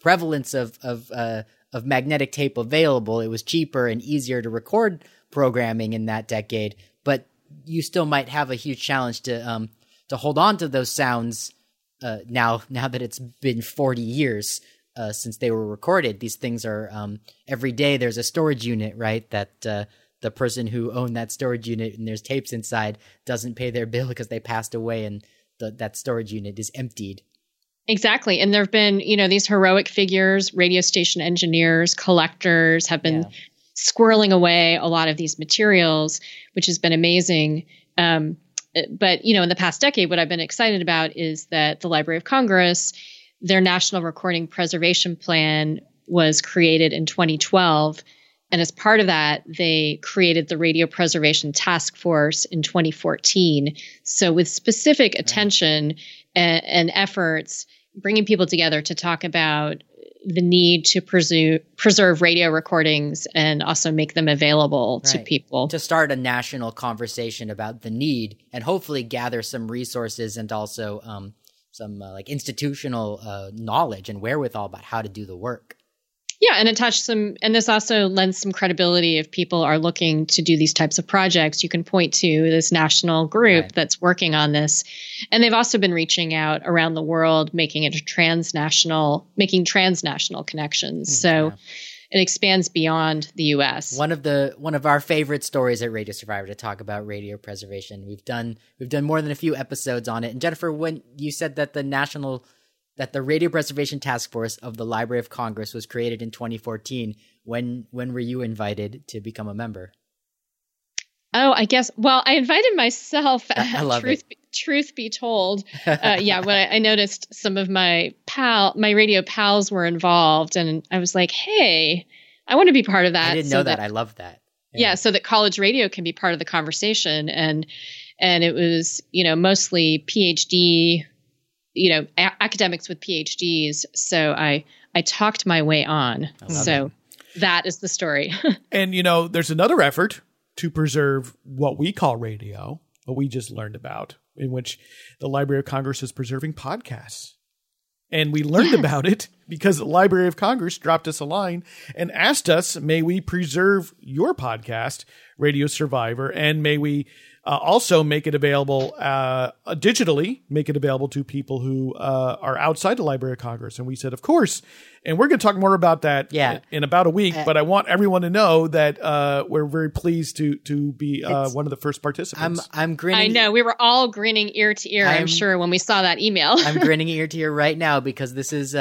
prevalence of of uh, of magnetic tape available. It was cheaper and easier to record programming in that decade, but you still might have a huge challenge to um to hold on to those sounds uh, now now that it's been 40 years uh, since they were recorded. These things are um, every day. There's a storage unit, right? That uh, the person who owned that storage unit and there's tapes inside doesn't pay their bill because they passed away, and the, that storage unit is emptied. Exactly. And there have been, you know, these heroic figures, radio station engineers, collectors have been Yeah. squirreling away a lot of these materials, which has been amazing. Um, but, you know, in the past decade, what I've been excited about is that the Library of Congress, their National Recording Preservation Plan was created in 2012. And as part of that, they created the Radio Preservation Task Force in 2014. So, with specific attention and, and efforts, bringing people together to talk about the need to preserve preserve radio recordings and also make them available right. to people to start a national conversation about the need and hopefully gather some resources and also um, some uh, like institutional uh, knowledge and wherewithal about how to do the work yeah, and attach some, and this also lends some credibility if people are looking to do these types of projects. You can point to this national group right. that's working on this, and they've also been reaching out around the world, making it a transnational, making transnational connections. Mm, so. Yeah. It expands beyond the U.S. One of the one of our favorite stories at Radio Survivor to talk about radio preservation. We've done we've done more than a few episodes on it. And Jennifer, when you said that the national that the Radio Preservation Task Force of the Library of Congress was created in 2014. When when were you invited to become a member? Oh, I guess. Well, I invited myself. I love truth, it. Be, truth be told, uh, yeah. When I, I, noticed some of my pal, my radio pals were involved, and I was like, "Hey, I want to be part of that." I didn't so know that. that. I love that. Yeah. yeah, so that college radio can be part of the conversation, and and it was you know mostly PhD you know a- academics with PhDs. So I I talked my way on. So it. that is the story. and you know, there's another effort to preserve what we call radio, what we just learned about, in which the Library of Congress is preserving podcasts. And we learned yes. about it because the Library of Congress dropped us a line and asked us, may we preserve your podcast, Radio Survivor, and may we uh, also, make it available uh, digitally, make it available to people who uh, are outside the Library of Congress. And we said, of course. And we're going to talk more about that yeah. in, in about a week. Uh, but I want everyone to know that uh, we're very pleased to to be uh, one of the first participants. I'm, I'm grinning. I know. We were all grinning ear to ear, I'm, I'm sure, when we saw that email. I'm grinning ear to ear right now because this is,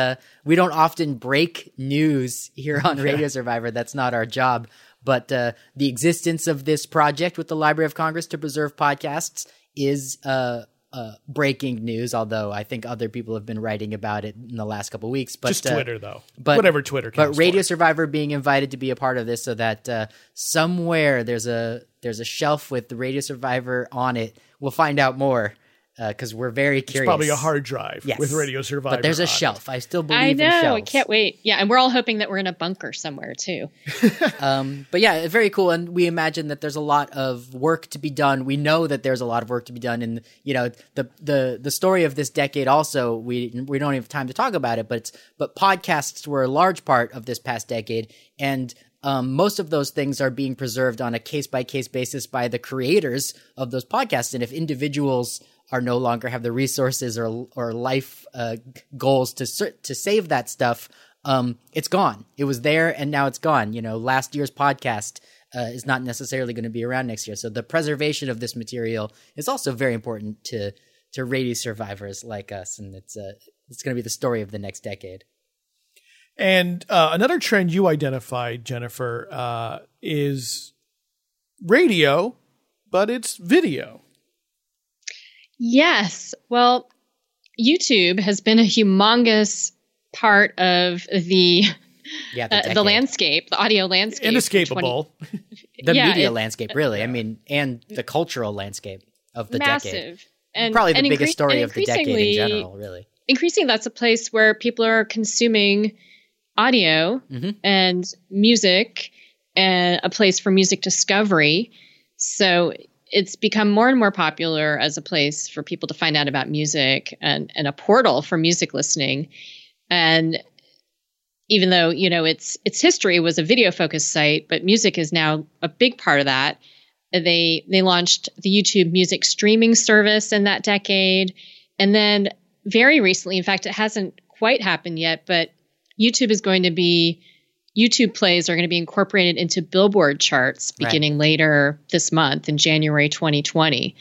we don't often break news here on Radio Survivor. That's not our job. But uh, the existence of this project with the Library of Congress to preserve podcasts is uh, uh, breaking news. Although I think other people have been writing about it in the last couple weeks. But just uh, Twitter, though. But whatever Twitter. But Radio for. Survivor being invited to be a part of this, so that uh, somewhere there's a there's a shelf with the Radio Survivor on it. We'll find out more because uh, we're very curious. It's probably a hard drive yes. with Radio Survivor. But there's a shelf. I still believe. I know. I can't wait. Yeah, and we're all hoping that we're in a bunker somewhere too. um, but yeah, very cool. And we imagine that there's a lot of work to be done. We know that there's a lot of work to be done. And you know, the the the story of this decade. Also, we we don't have time to talk about it, but but podcasts were a large part of this past decade, and um, most of those things are being preserved on a case by case basis by the creators of those podcasts. And if individuals are no longer have the resources or or life uh, goals to to save that stuff, um, it's gone. It was there and now it's gone. You know, last year's podcast uh, is not necessarily going to be around next year. So the preservation of this material is also very important to to radio survivors like us, and it's uh, it's going to be the story of the next decade. And uh, another trend you identified, Jennifer, uh, is radio, but it's video. Yes. Well, YouTube has been a humongous part of the yeah, the, uh, the landscape, the audio landscape. Inescapable. 20- the yeah, media landscape, really. I mean, and the cultural landscape of the massive. decade. And probably the and biggest story of the decade in general, really. Increasingly, that's a place where people are consuming audio mm-hmm. and music and a place for music discovery. So it's become more and more popular as a place for people to find out about music and, and a portal for music listening. And even though, you know, its its history was a video focused site, but music is now a big part of that. They they launched the YouTube music streaming service in that decade. And then very recently, in fact, it hasn't quite happened yet, but YouTube is going to be YouTube plays are going to be incorporated into Billboard charts beginning right. later this month in January 2020.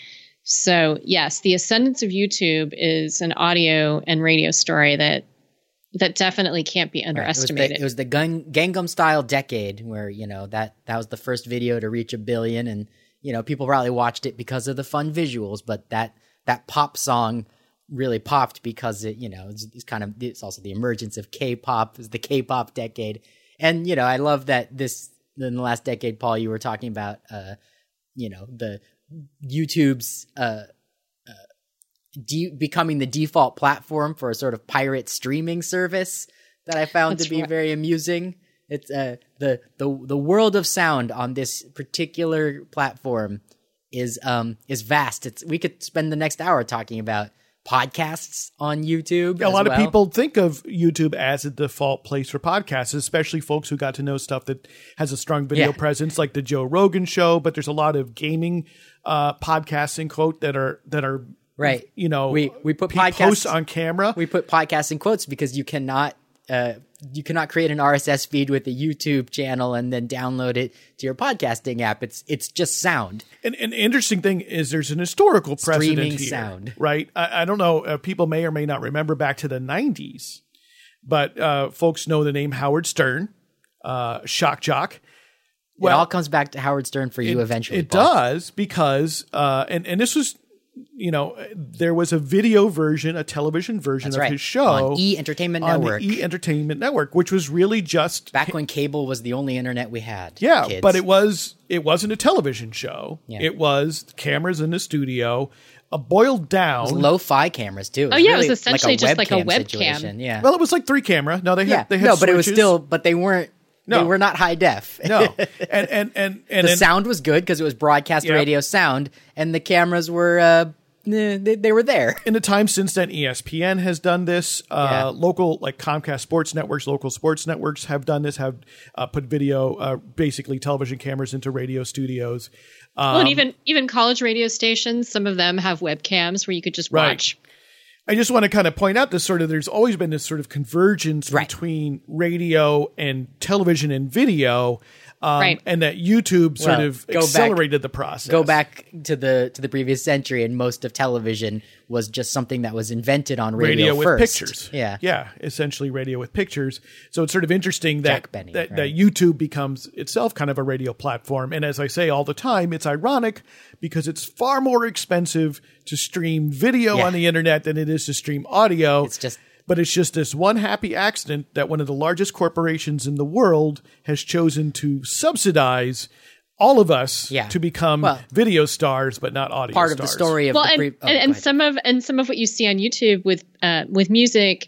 So, yes, the ascendance of YouTube is an audio and radio story that that definitely can't be underestimated. Right. It was the, it was the Gangnam Style decade where you know that that was the first video to reach a billion, and you know people probably watched it because of the fun visuals, but that that pop song really popped because it you know it's, it's kind of it's also the emergence of K-pop is the K-pop decade and you know, I love that this in the last decade, Paul, you were talking about, uh, you know, the YouTube's uh, uh, de- becoming the default platform for a sort of pirate streaming service that I found That's to be right. very amusing. It's uh, the the the world of sound on this particular platform is um is vast. It's we could spend the next hour talking about podcasts on YouTube. a lot well. of people think of YouTube as a default place for podcasts, especially folks who got to know stuff that has a strong video Yeah. presence, like the Joe Rogan show. But there's a lot of gaming uh, podcasts in quote that are that are Right. You know, We- we put podcasts- posts on camera. we put podcasts in quotes because you cannot uh, you cannot create an RSS feed with a YouTube channel and then download it to your podcasting app. It's it's just sound. And an interesting thing is there's an historical precedent Streaming here, sound. right? I, I don't know. Uh, people may or may not remember back to the 90s, but uh, folks know the name Howard Stern, uh, Shock Jock. it all comes back to Howard Stern for you eventually. It Paul. does because, uh, and and this was, you know, there was a video version, a television version That's of right. his show on E Entertainment on Network. E Entertainment Network, which was really just back when cable was the only internet we had. yeah, kids. but it was it wasn't a television show. Yeah. It was cameras in the studio, a boiled down. lo-fi cameras too. Oh, yeah, it was really essentially just like a webcam webcam. situation. Yeah, well, it was like three camera. No, they had yeah. they had no, but it was still, but they weren't. No. They were not high def. no, and and and and the then- sound was good because it was broadcast Yep. radio sound, and the cameras were uh, eh, they, they were there. in the time since then, ESPN has done this. Uh, Yeah. Local, like Comcast Sports Networks, local sports networks have done this. Have uh, put video, uh, basically television cameras into radio studios. well, Um, and even even college radio stations, some of them have webcams where you could just Right. watch. I just want to kind of point out this sort of. There's always been this sort of convergence Right. between radio and television and video, um, Right. and that YouTube sort Well, of go back- accelerated the process. Go back to the to the previous century, and most of television was just something that was invented on radio, radio with first. pictures. Yeah, yeah, essentially radio with pictures. So it's sort of interesting that Benny, that, right. that YouTube becomes itself kind of a radio platform. And as I say all the time, it's ironic because it's far more expensive to stream video Yeah. on the internet than it is to stream audio. It's just- but it's just this one happy accident that one of the largest corporations in the world has chosen to subsidize all of us Yeah. to become Well, video stars, but not audio part of the story of Well, the and, pre- oh, and, and some of and some of what you see on YouTube with uh, with music,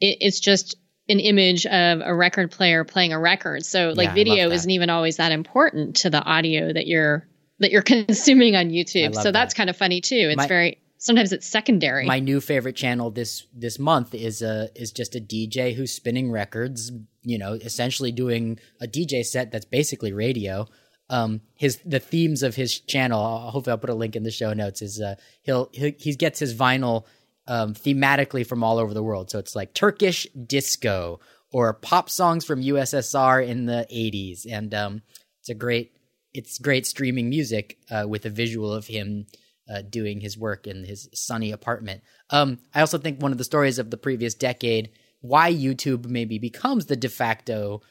it, it's just an image of a record player playing a record. So like love video isn't even always that important to the audio that you're that you're consuming on YouTube. love So that's that. kind of funny too. It's My- very sometimes it's secondary. my new favorite channel this this month is a is just a DJ who's spinning records, you know, essentially doing a DJ set that's basically radio. Um, his the themes of his channel. I'll- Hopefully, I'll put a link in the show notes. Is uh, he'll, he he gets his vinyl um, thematically from all over the world. So it's like Turkish disco or pop songs from USSR in the '80s, and um, it's a great it's great streaming music uh, with a visual of him uh, doing his work in his sunny apartment. Um, I also think one of the stories of the previous decade, why YouTube maybe becomes the de facto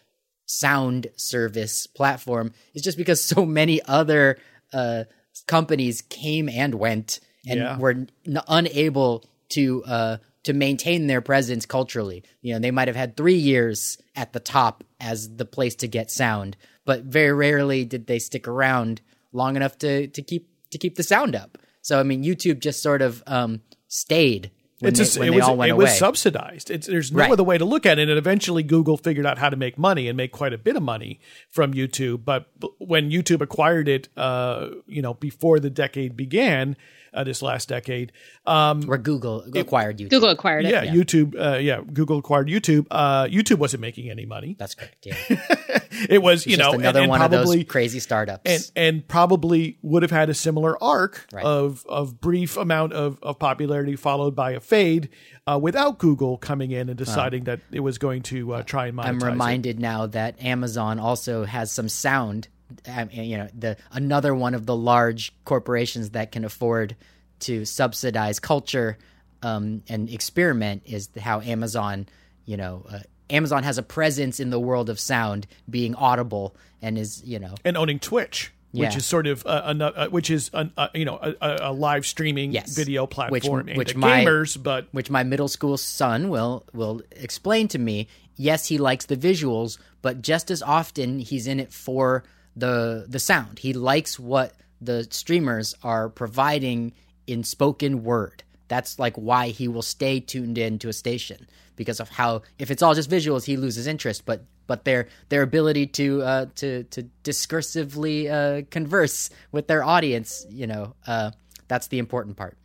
sound service platform, is just because so many other uh, companies came and went and Yeah. were n- unable to uh, to maintain their presence culturally. You know, they might have had three years at the top as the place to get sound, but very rarely did they stick around long enough to to keep to keep the sound up. So I mean, YouTube just sort of um, stayed when, It's they, when it they was all went it away. was subsidized. It's, there's no Right. other way to look at it. And eventually, Google figured out how to make money and make quite a bit of money from YouTube. But when YouTube acquired it, uh, you know, before the decade began, uh, this last decade, um, where Google acquired YouTube. Google acquired it. yeah, YouTube, uh, yeah, Google acquired YouTube. Uh, YouTube wasn't making any money. That's correct. Yeah, It was, you know, another and one of those crazy startups. and and probably would have had a similar arc Right. of of brief amount of, of popularity followed by a fade uh, without Google coming in and deciding that it was going to uh, try and monetize. I'm it. reminded now that Amazon also has some sound. Um, you know, the another one of the large corporations that can afford to subsidize culture um, and experiment is how Amazon, you know, uh, Amazon has a presence in the world of sound, being audible and is you know and owning Twitch. Which is sort of uh, ano- uh, which is an, uh, you know a, a, a live streaming Yes. video Which- platform which at my- gamers, but which my middle school son will will explain to me. Yes, he likes the visuals, but just as often he's in it for the the sound. He likes what the streamers are providing in spoken word. That's like why he will stay tuned in to a station because of how if it's all just visuals, he loses interest. But but their their ability to uh, to to discursively uh, converse with their audience, you know, uh, that's the important part.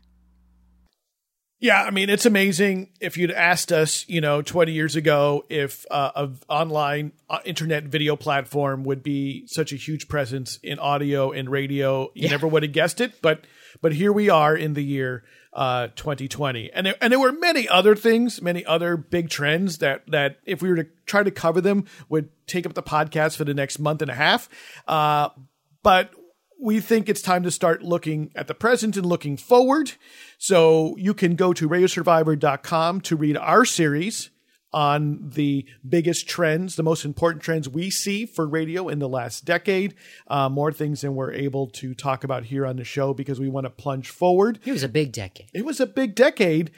Yeah, I mean, it's amazing. If you'd asked us, you know, 20 years ago, if uh, an online uh, internet video platform would be such a huge presence in audio and radio, you Yeah. never would have guessed it. But but here we are in the year uh, 2020, and there, and there were many other things, many other big trends that that if we were to try to cover them would take up the podcast for the next month and a half. Uh, but we think it's time to start looking at the present and looking forward. So you can go to radiosurvivor.com to read our series on the biggest trends, the most important trends we see for radio in the last decade. Uh, more things than we're able to talk about here on the show because we want to plunge forward. It was a big decade. It was a big decade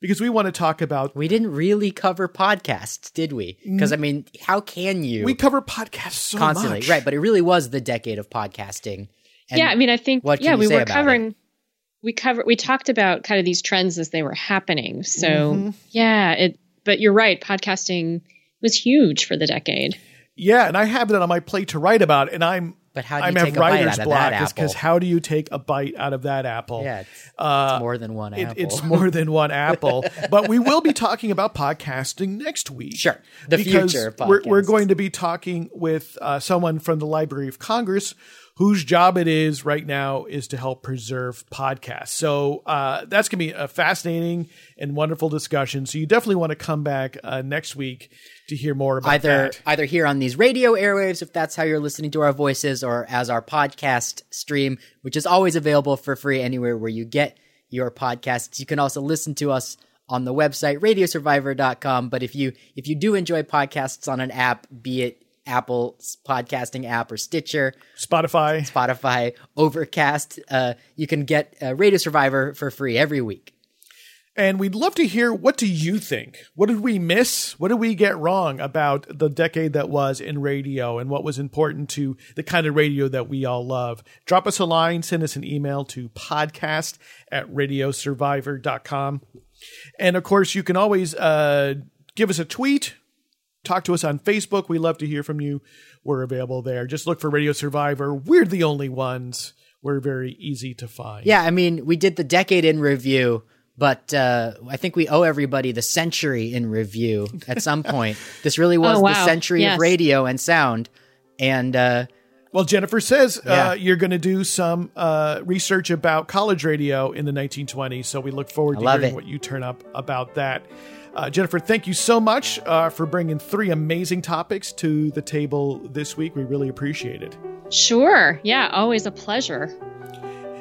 because we want to talk about. We didn't really cover podcasts, did we? Because I mean, how can you We cover podcasts so constantly? much. Right, but it really was the decade of podcasting. And yeah, I mean, I think what yeah, we were about covering. We cover we talked about kind of these trends as they were happening. So Mm-hmm. yeah, it. But you're right, podcasting was huge for the decade. Yeah, and I have it on my plate to write about, and I'm But how do I'm have take a bite writer's out of block that because how do you take a bite out of that apple? yeah, it's, Uh, it's more than one It- apple. it's more than one apple. but we will be talking about podcasting next week. Sure. The because future of We're, we're going to be talking with uh, someone from the Library of Congress whose job it is right now is to help preserve podcasts. So uh, that's going to be a fascinating and wonderful discussion. So you definitely want to come back uh, next week to hear more about either that. either here on these radio airwaves if that's how you're listening to our voices or as our podcast stream which is always available for free anywhere where you get your podcasts you can also listen to us on the website radiosurvivor.com but if you if you do enjoy podcasts on an app be it apple's podcasting app or stitcher Spotify. spotify overcast uh, you can get uh, radio survivor for free every week And we'd love to hear what do you think? What did we miss? What did we get wrong about the decade that was in radio and what was important to the kind of radio that we all love? Drop us a line, send us an email to podcast at radiosurvivor.com. And of course, you can always uh, give us a tweet, talk to us on Facebook. We love to hear from you. We're available there. Just look for Radio Survivor. We're the only ones. We're very easy to find. Yeah, I mean, we did the decade in review, but uh, I think we owe everybody the century in review at some point. this really was Oh, the century Yes. of radio and sound. And uh, Well, Jennifer says Yeah. uh, you're going to do some uh, research about college radio in the 1920s. So we look forward to hearing it. what you turn up about that. Uh, Jennifer, thank you so much uh, for bringing three amazing topics to the table this week. We really appreciate it. Sure. Yeah, always a pleasure.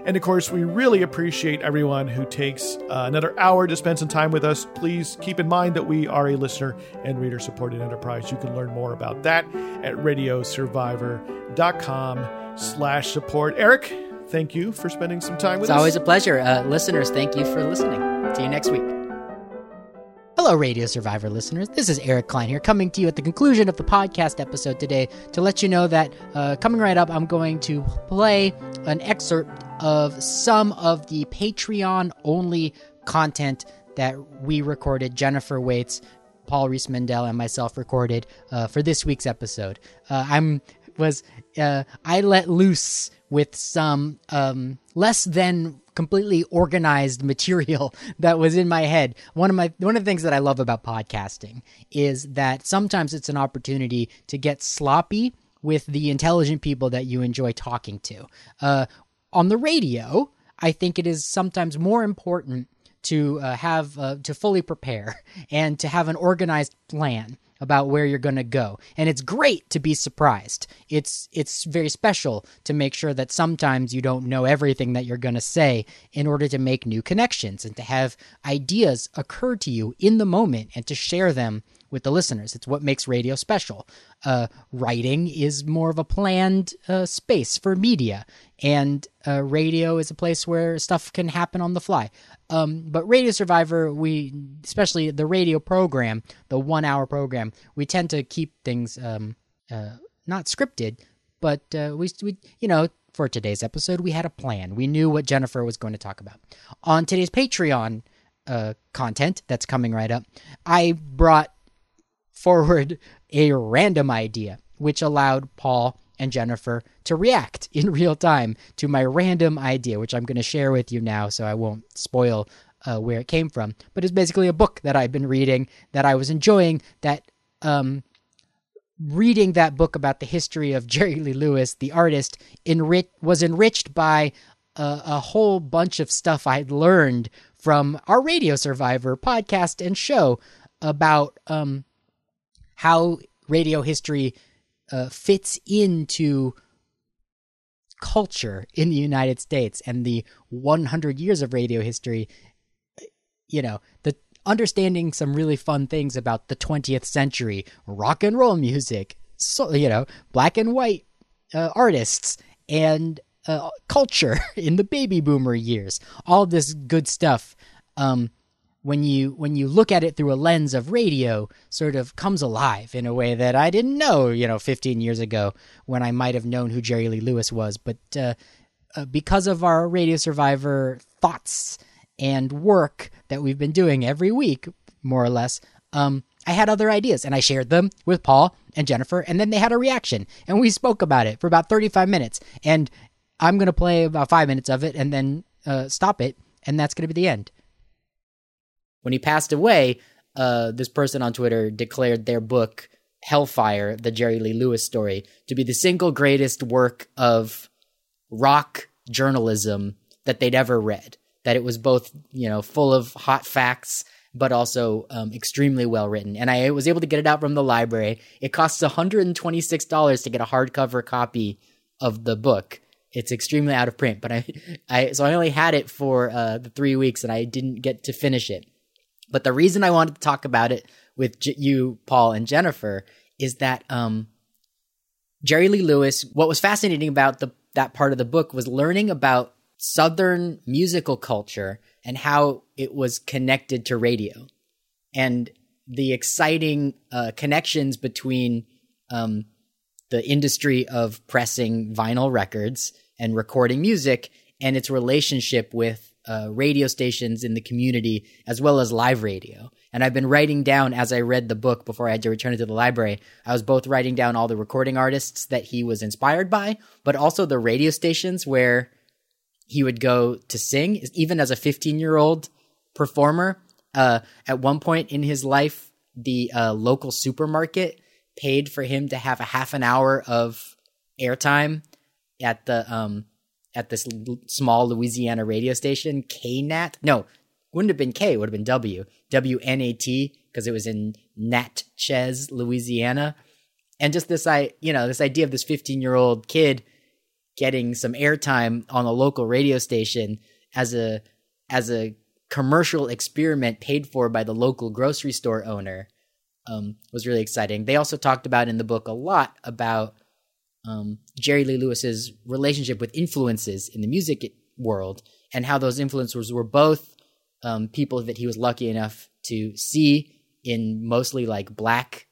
And of course, we really appreciate everyone who takes uh, another hour to spend some time with us. Please keep in mind that we are a listener and reader supported enterprise. You can learn more about that at radiosurvivor.com slash support. Eric, thank you for spending some time with it's us. It's always a pleasure. Uh, listeners, thank you for listening. See you next week. Hello, Radio Survivor listeners. This is Eric Klein here, coming to you at the conclusion of the podcast episode today to let you know that uh, coming right up, I'm going to play an excerpt of some of the Patreon only content that we recorded. Jennifer Waits, Paul Riismandel, and myself recorded uh, for this week's episode. Uh, I'm was uh, I let loose with some um, less than completely organized material that was in my head. One of my one of the things that I love about podcasting is that sometimes it's an opportunity to get sloppy with the intelligent people that you enjoy talking to. Uh, on the radio, I think it is sometimes more important to uh, have uh, to fully prepare and to have an organized plan about where you're going to go. And it's great to be surprised. It's it's very special to make sure that sometimes you don't know everything that you're going to say in order to make new connections and to have ideas occur to you in the moment and to share them with the listeners. It's what makes radio special. Uh, writing is more of a planned uh, space for media, and uh, radio is a place where stuff can happen on the fly. Um, but Radio Survivor, we especially the radio program, the one-hour program, we tend to keep things um, uh, not scripted, but uh, we, we, you know, for today's episode, we had a plan. We knew what Jennifer was going to talk about. On today's Patreon uh, content that's coming right up, I brought forward a random idea, which allowed Paul and Jennifer to react in real time to my random idea, which I'm going to share with you now so I won't spoil uh, where it came from. But it's basically a book that I've been reading that I was enjoying that. Um, reading that book about the history of Jerry Lee Lewis, the artist, enrich- was enriched by a, a whole bunch of stuff I'd learned from our Radio Survivor podcast and show about um, how radio history uh, fits into culture in the United States and the 100 years of radio history. You know, the understanding some really fun things about the 20th century, rock and roll music, so you know, black and white uh, artists, and uh, culture in the baby boomer years. All this good stuff. Um, when you when you look at it through a lens of radio, sort of comes alive in a way that I didn't know, you know, 15 years ago when I might have known who Jerry Lee Lewis was. But uh, uh, because of our Radio Survivor thoughts and work that we've been doing every week, more or less, um, I had other ideas and I shared them with Paul and Jennifer, and then they had a reaction and we spoke about it for about 35 minutes. And I'm going to play about five minutes of it and then uh, stop it, and that's going to be the end. When he passed away, uh, this person on Twitter declared their book, Hellfire, the Jerry Lee Lewis story, to be the single greatest work of rock journalism that they'd ever read. That it was both, you know, full of hot facts, but also um, extremely well written. And I was able to get it out from the library. It costs $126 to get a hardcover copy of the book. It's extremely out of print, but I, I so I only had it for uh, the three weeks, and I didn't get to finish it. But the reason I wanted to talk about it with J- you, Paul, and Jennifer is that um, Jerry Lee Lewis. What was fascinating about the that part of the book was learning about Southern musical culture and how it was connected to radio, and the exciting uh, connections between um, the industry of pressing vinyl records and recording music and its relationship with uh, radio stations in the community as well as live radio. And I've been writing down as I read the book before I had to return it to the library. I was both writing down all the recording artists that he was inspired by, but also the radio stations where he would go to sing, even as a 15 year old performer. Uh, at one point in his life, the uh, local supermarket paid for him to have a half an hour of airtime at the um, at this small Louisiana radio station, KNAT. No, wouldn't have been K, it would have been W. WNAT, because it was in Natchez, Louisiana. And just this I you know, this idea of this 15-year-old kid getting some airtime on a local radio station as a as a commercial experiment paid for by the local grocery store owner um, was really exciting. They also talked about in the book a lot about um, Jerry Lee Lewis's relationship with influences in the music world and how those influencers were both um, people that he was lucky enough to see in mostly like black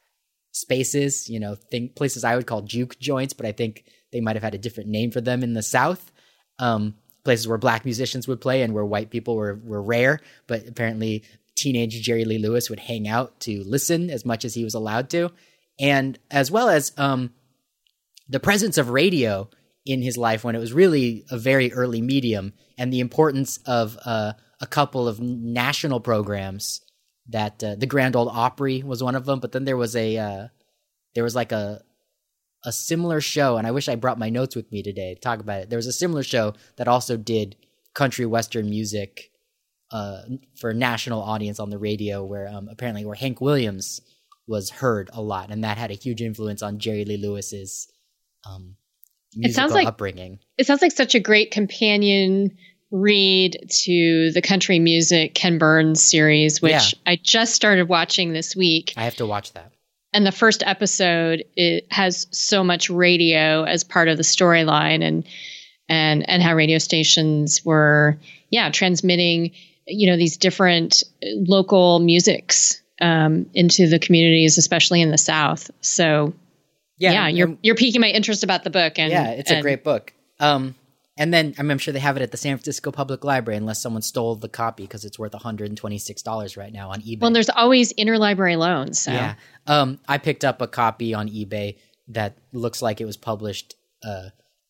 spaces, you know, think places I would call juke joints, but I think they might have had a different name for them in the South. Um, places where black musicians would play and where white people were were rare, but apparently teenage Jerry Lee Lewis would hang out to listen as much as he was allowed to, and as well as um, the presence of radio in his life when it was really a very early medium, and the importance of uh, a couple of national programs. That uh, the Grand Ole Opry was one of them, but then there was a uh, there was like a a similar show, and I wish I brought my notes with me today to talk about it. There was a similar show that also did country western music uh, for a national audience on the radio, where um, apparently where Hank Williams was heard a lot, and that had a huge influence on Jerry Lee Lewis's um, it sounds like, upbringing. It sounds like such a great companion read to the country music Ken Burns series, which Yeah. I just started watching this week. I have to watch that. and the first episode it has so much radio as part of the storyline and and and how radio stations were yeah transmitting you know these different local musics um, into the communities especially in the south so yeah, and- you're and- you're piquing my interest about the book and yeah, it's a great book. Um, And then I mean, I'm sure they have it at the San Francisco Public Library, unless someone stole the copy because it's worth 126 dollars right now on eBay. Well, there's always interlibrary loans. So. Yeah. Um, I picked up a copy on eBay that looks like it was published uh,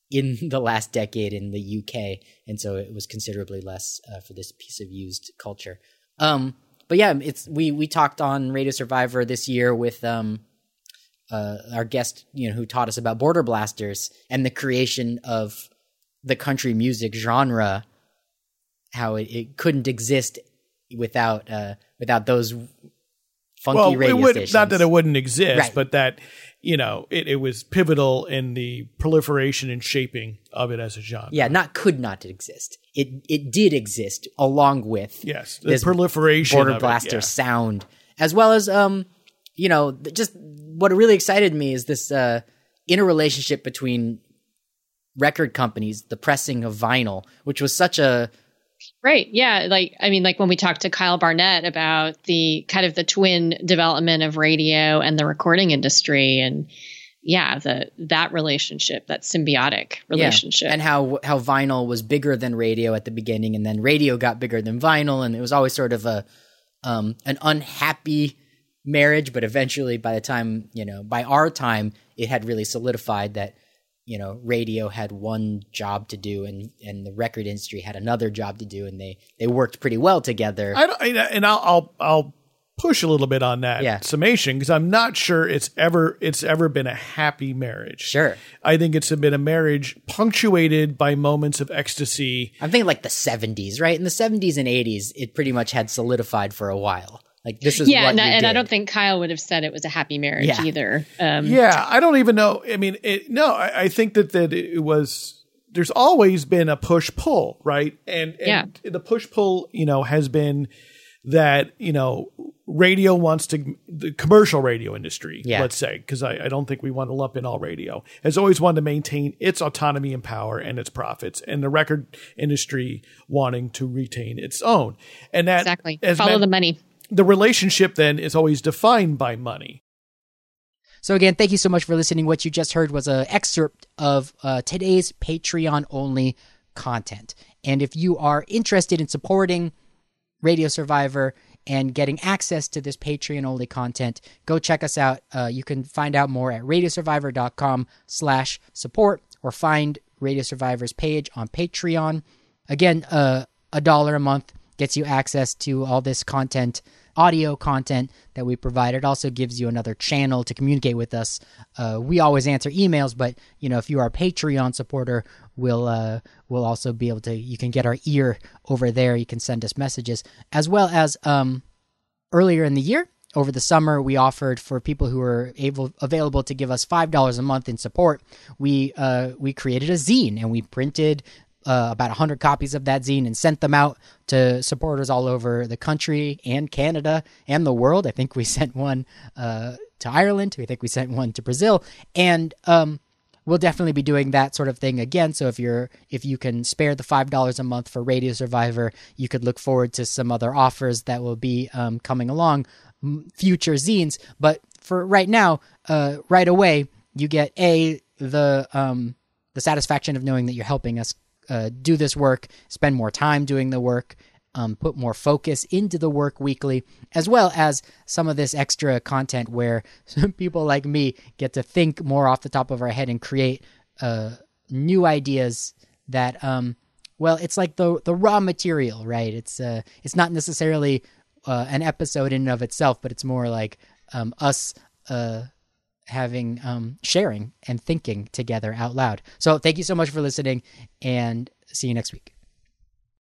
in the last decade in the UK, and so it was considerably less uh, for this piece of used culture. Um, but yeah, it's we we talked on Radio Survivor this year with um, uh, our guest, you know, who taught us about Border Blasters and the creation of the country music genre, how it, it couldn't exist without uh, without those funky well, radio it would, stations. not that it wouldn't exist, Right. but that you know it, it was pivotal in the proliferation and shaping of it as a genre. Yeah, not could not exist. It it did exist along with Yes, the proliferation Border of it, Blaster yeah. sound, as well as um, you know, just what really excited me is this uh interrelationship between record companies, the pressing of vinyl, which was such a Right. Yeah. Like, I mean, like when we talked to Kyle Barnett about the kind of the twin development of radio and the recording industry and yeah, the, that relationship, that symbiotic relationship. Yeah. and how how vinyl was bigger than radio at the beginning, and then radio got bigger than vinyl, and it was always sort of a um, an unhappy marriage. But eventually, by the time you know, by our time, it had really solidified that you know radio had one job to do, and and the record industry had another job to do, and they they worked pretty well together. I don't, and I'll, I'll I'll push a little bit on that Yeah. summation because I'm not sure it's ever it's ever been a happy marriage. Sure. I think it's been a marriage punctuated by moments of ecstasy. I'm thinking like the 70s, right? In the 70s and 80s, it pretty much had solidified for a while. Like this is yeah. what And, I, we and I don't think Kyle would have said it was a happy marriage Yeah. either. Um, Yeah, I don't even know. I mean, it, no, I, I think that that it was. There's always been a push pull, right? And, and the push pull, you know, has been that you know radio wants to the commercial radio industry Yeah. let's say because I, I don't think we want to lump in all radio has always wanted to maintain its autonomy and power and its profits and the record industry wanting to retain its own and that Exactly. has Follow meant- the money. The relationship then is always defined by money So again, thank you so much for listening. What you just heard was an excerpt of uh, today's Patreon only content. And if you are interested in supporting Radio Survivor and getting access to this Patreon only content, go check us out. Uh, you can find out more at radiosurvivor.com slash support or find Radio Survivor's page on Patreon. Again, uh, a dollar a month gets you access to all this content, audio content that we provide. It also gives you another channel to communicate with us. Uh, we always answer emails, but you know if you are a Patreon supporter, we'll uh, we'll also be able to. You can get our ear over there. You can send us messages as well as um, earlier in the year over the summer we offered for people who were able available to give us five dollars a month in support we uh, we created a zine and we printed uh, about 100 copies of that zine and sent them out to supporters all over the country and Canada and the world. I think we sent one uh, to Ireland. I think we sent one to Brazil. And um, we'll definitely be doing that sort of thing again. So if you're if you can spare the five dollars a month for Radio Survivor, you could look forward to some other offers that will be um, coming along, future zines. But for right now, uh, right away, you get a the um, the satisfaction of knowing that you're helping us uh, do this work, spend more time doing the work, um, put more focus into the work weekly, as well as some of this extra content where some people like me get to think more off the top of our head and create uh, new ideas that, um, well, it's like the the raw material, right? It's uh, it's not necessarily uh, an episode in and of itself, but it's more like um, us. Having um, sharing and thinking together out loud. So thank you so much for listening and see you next week.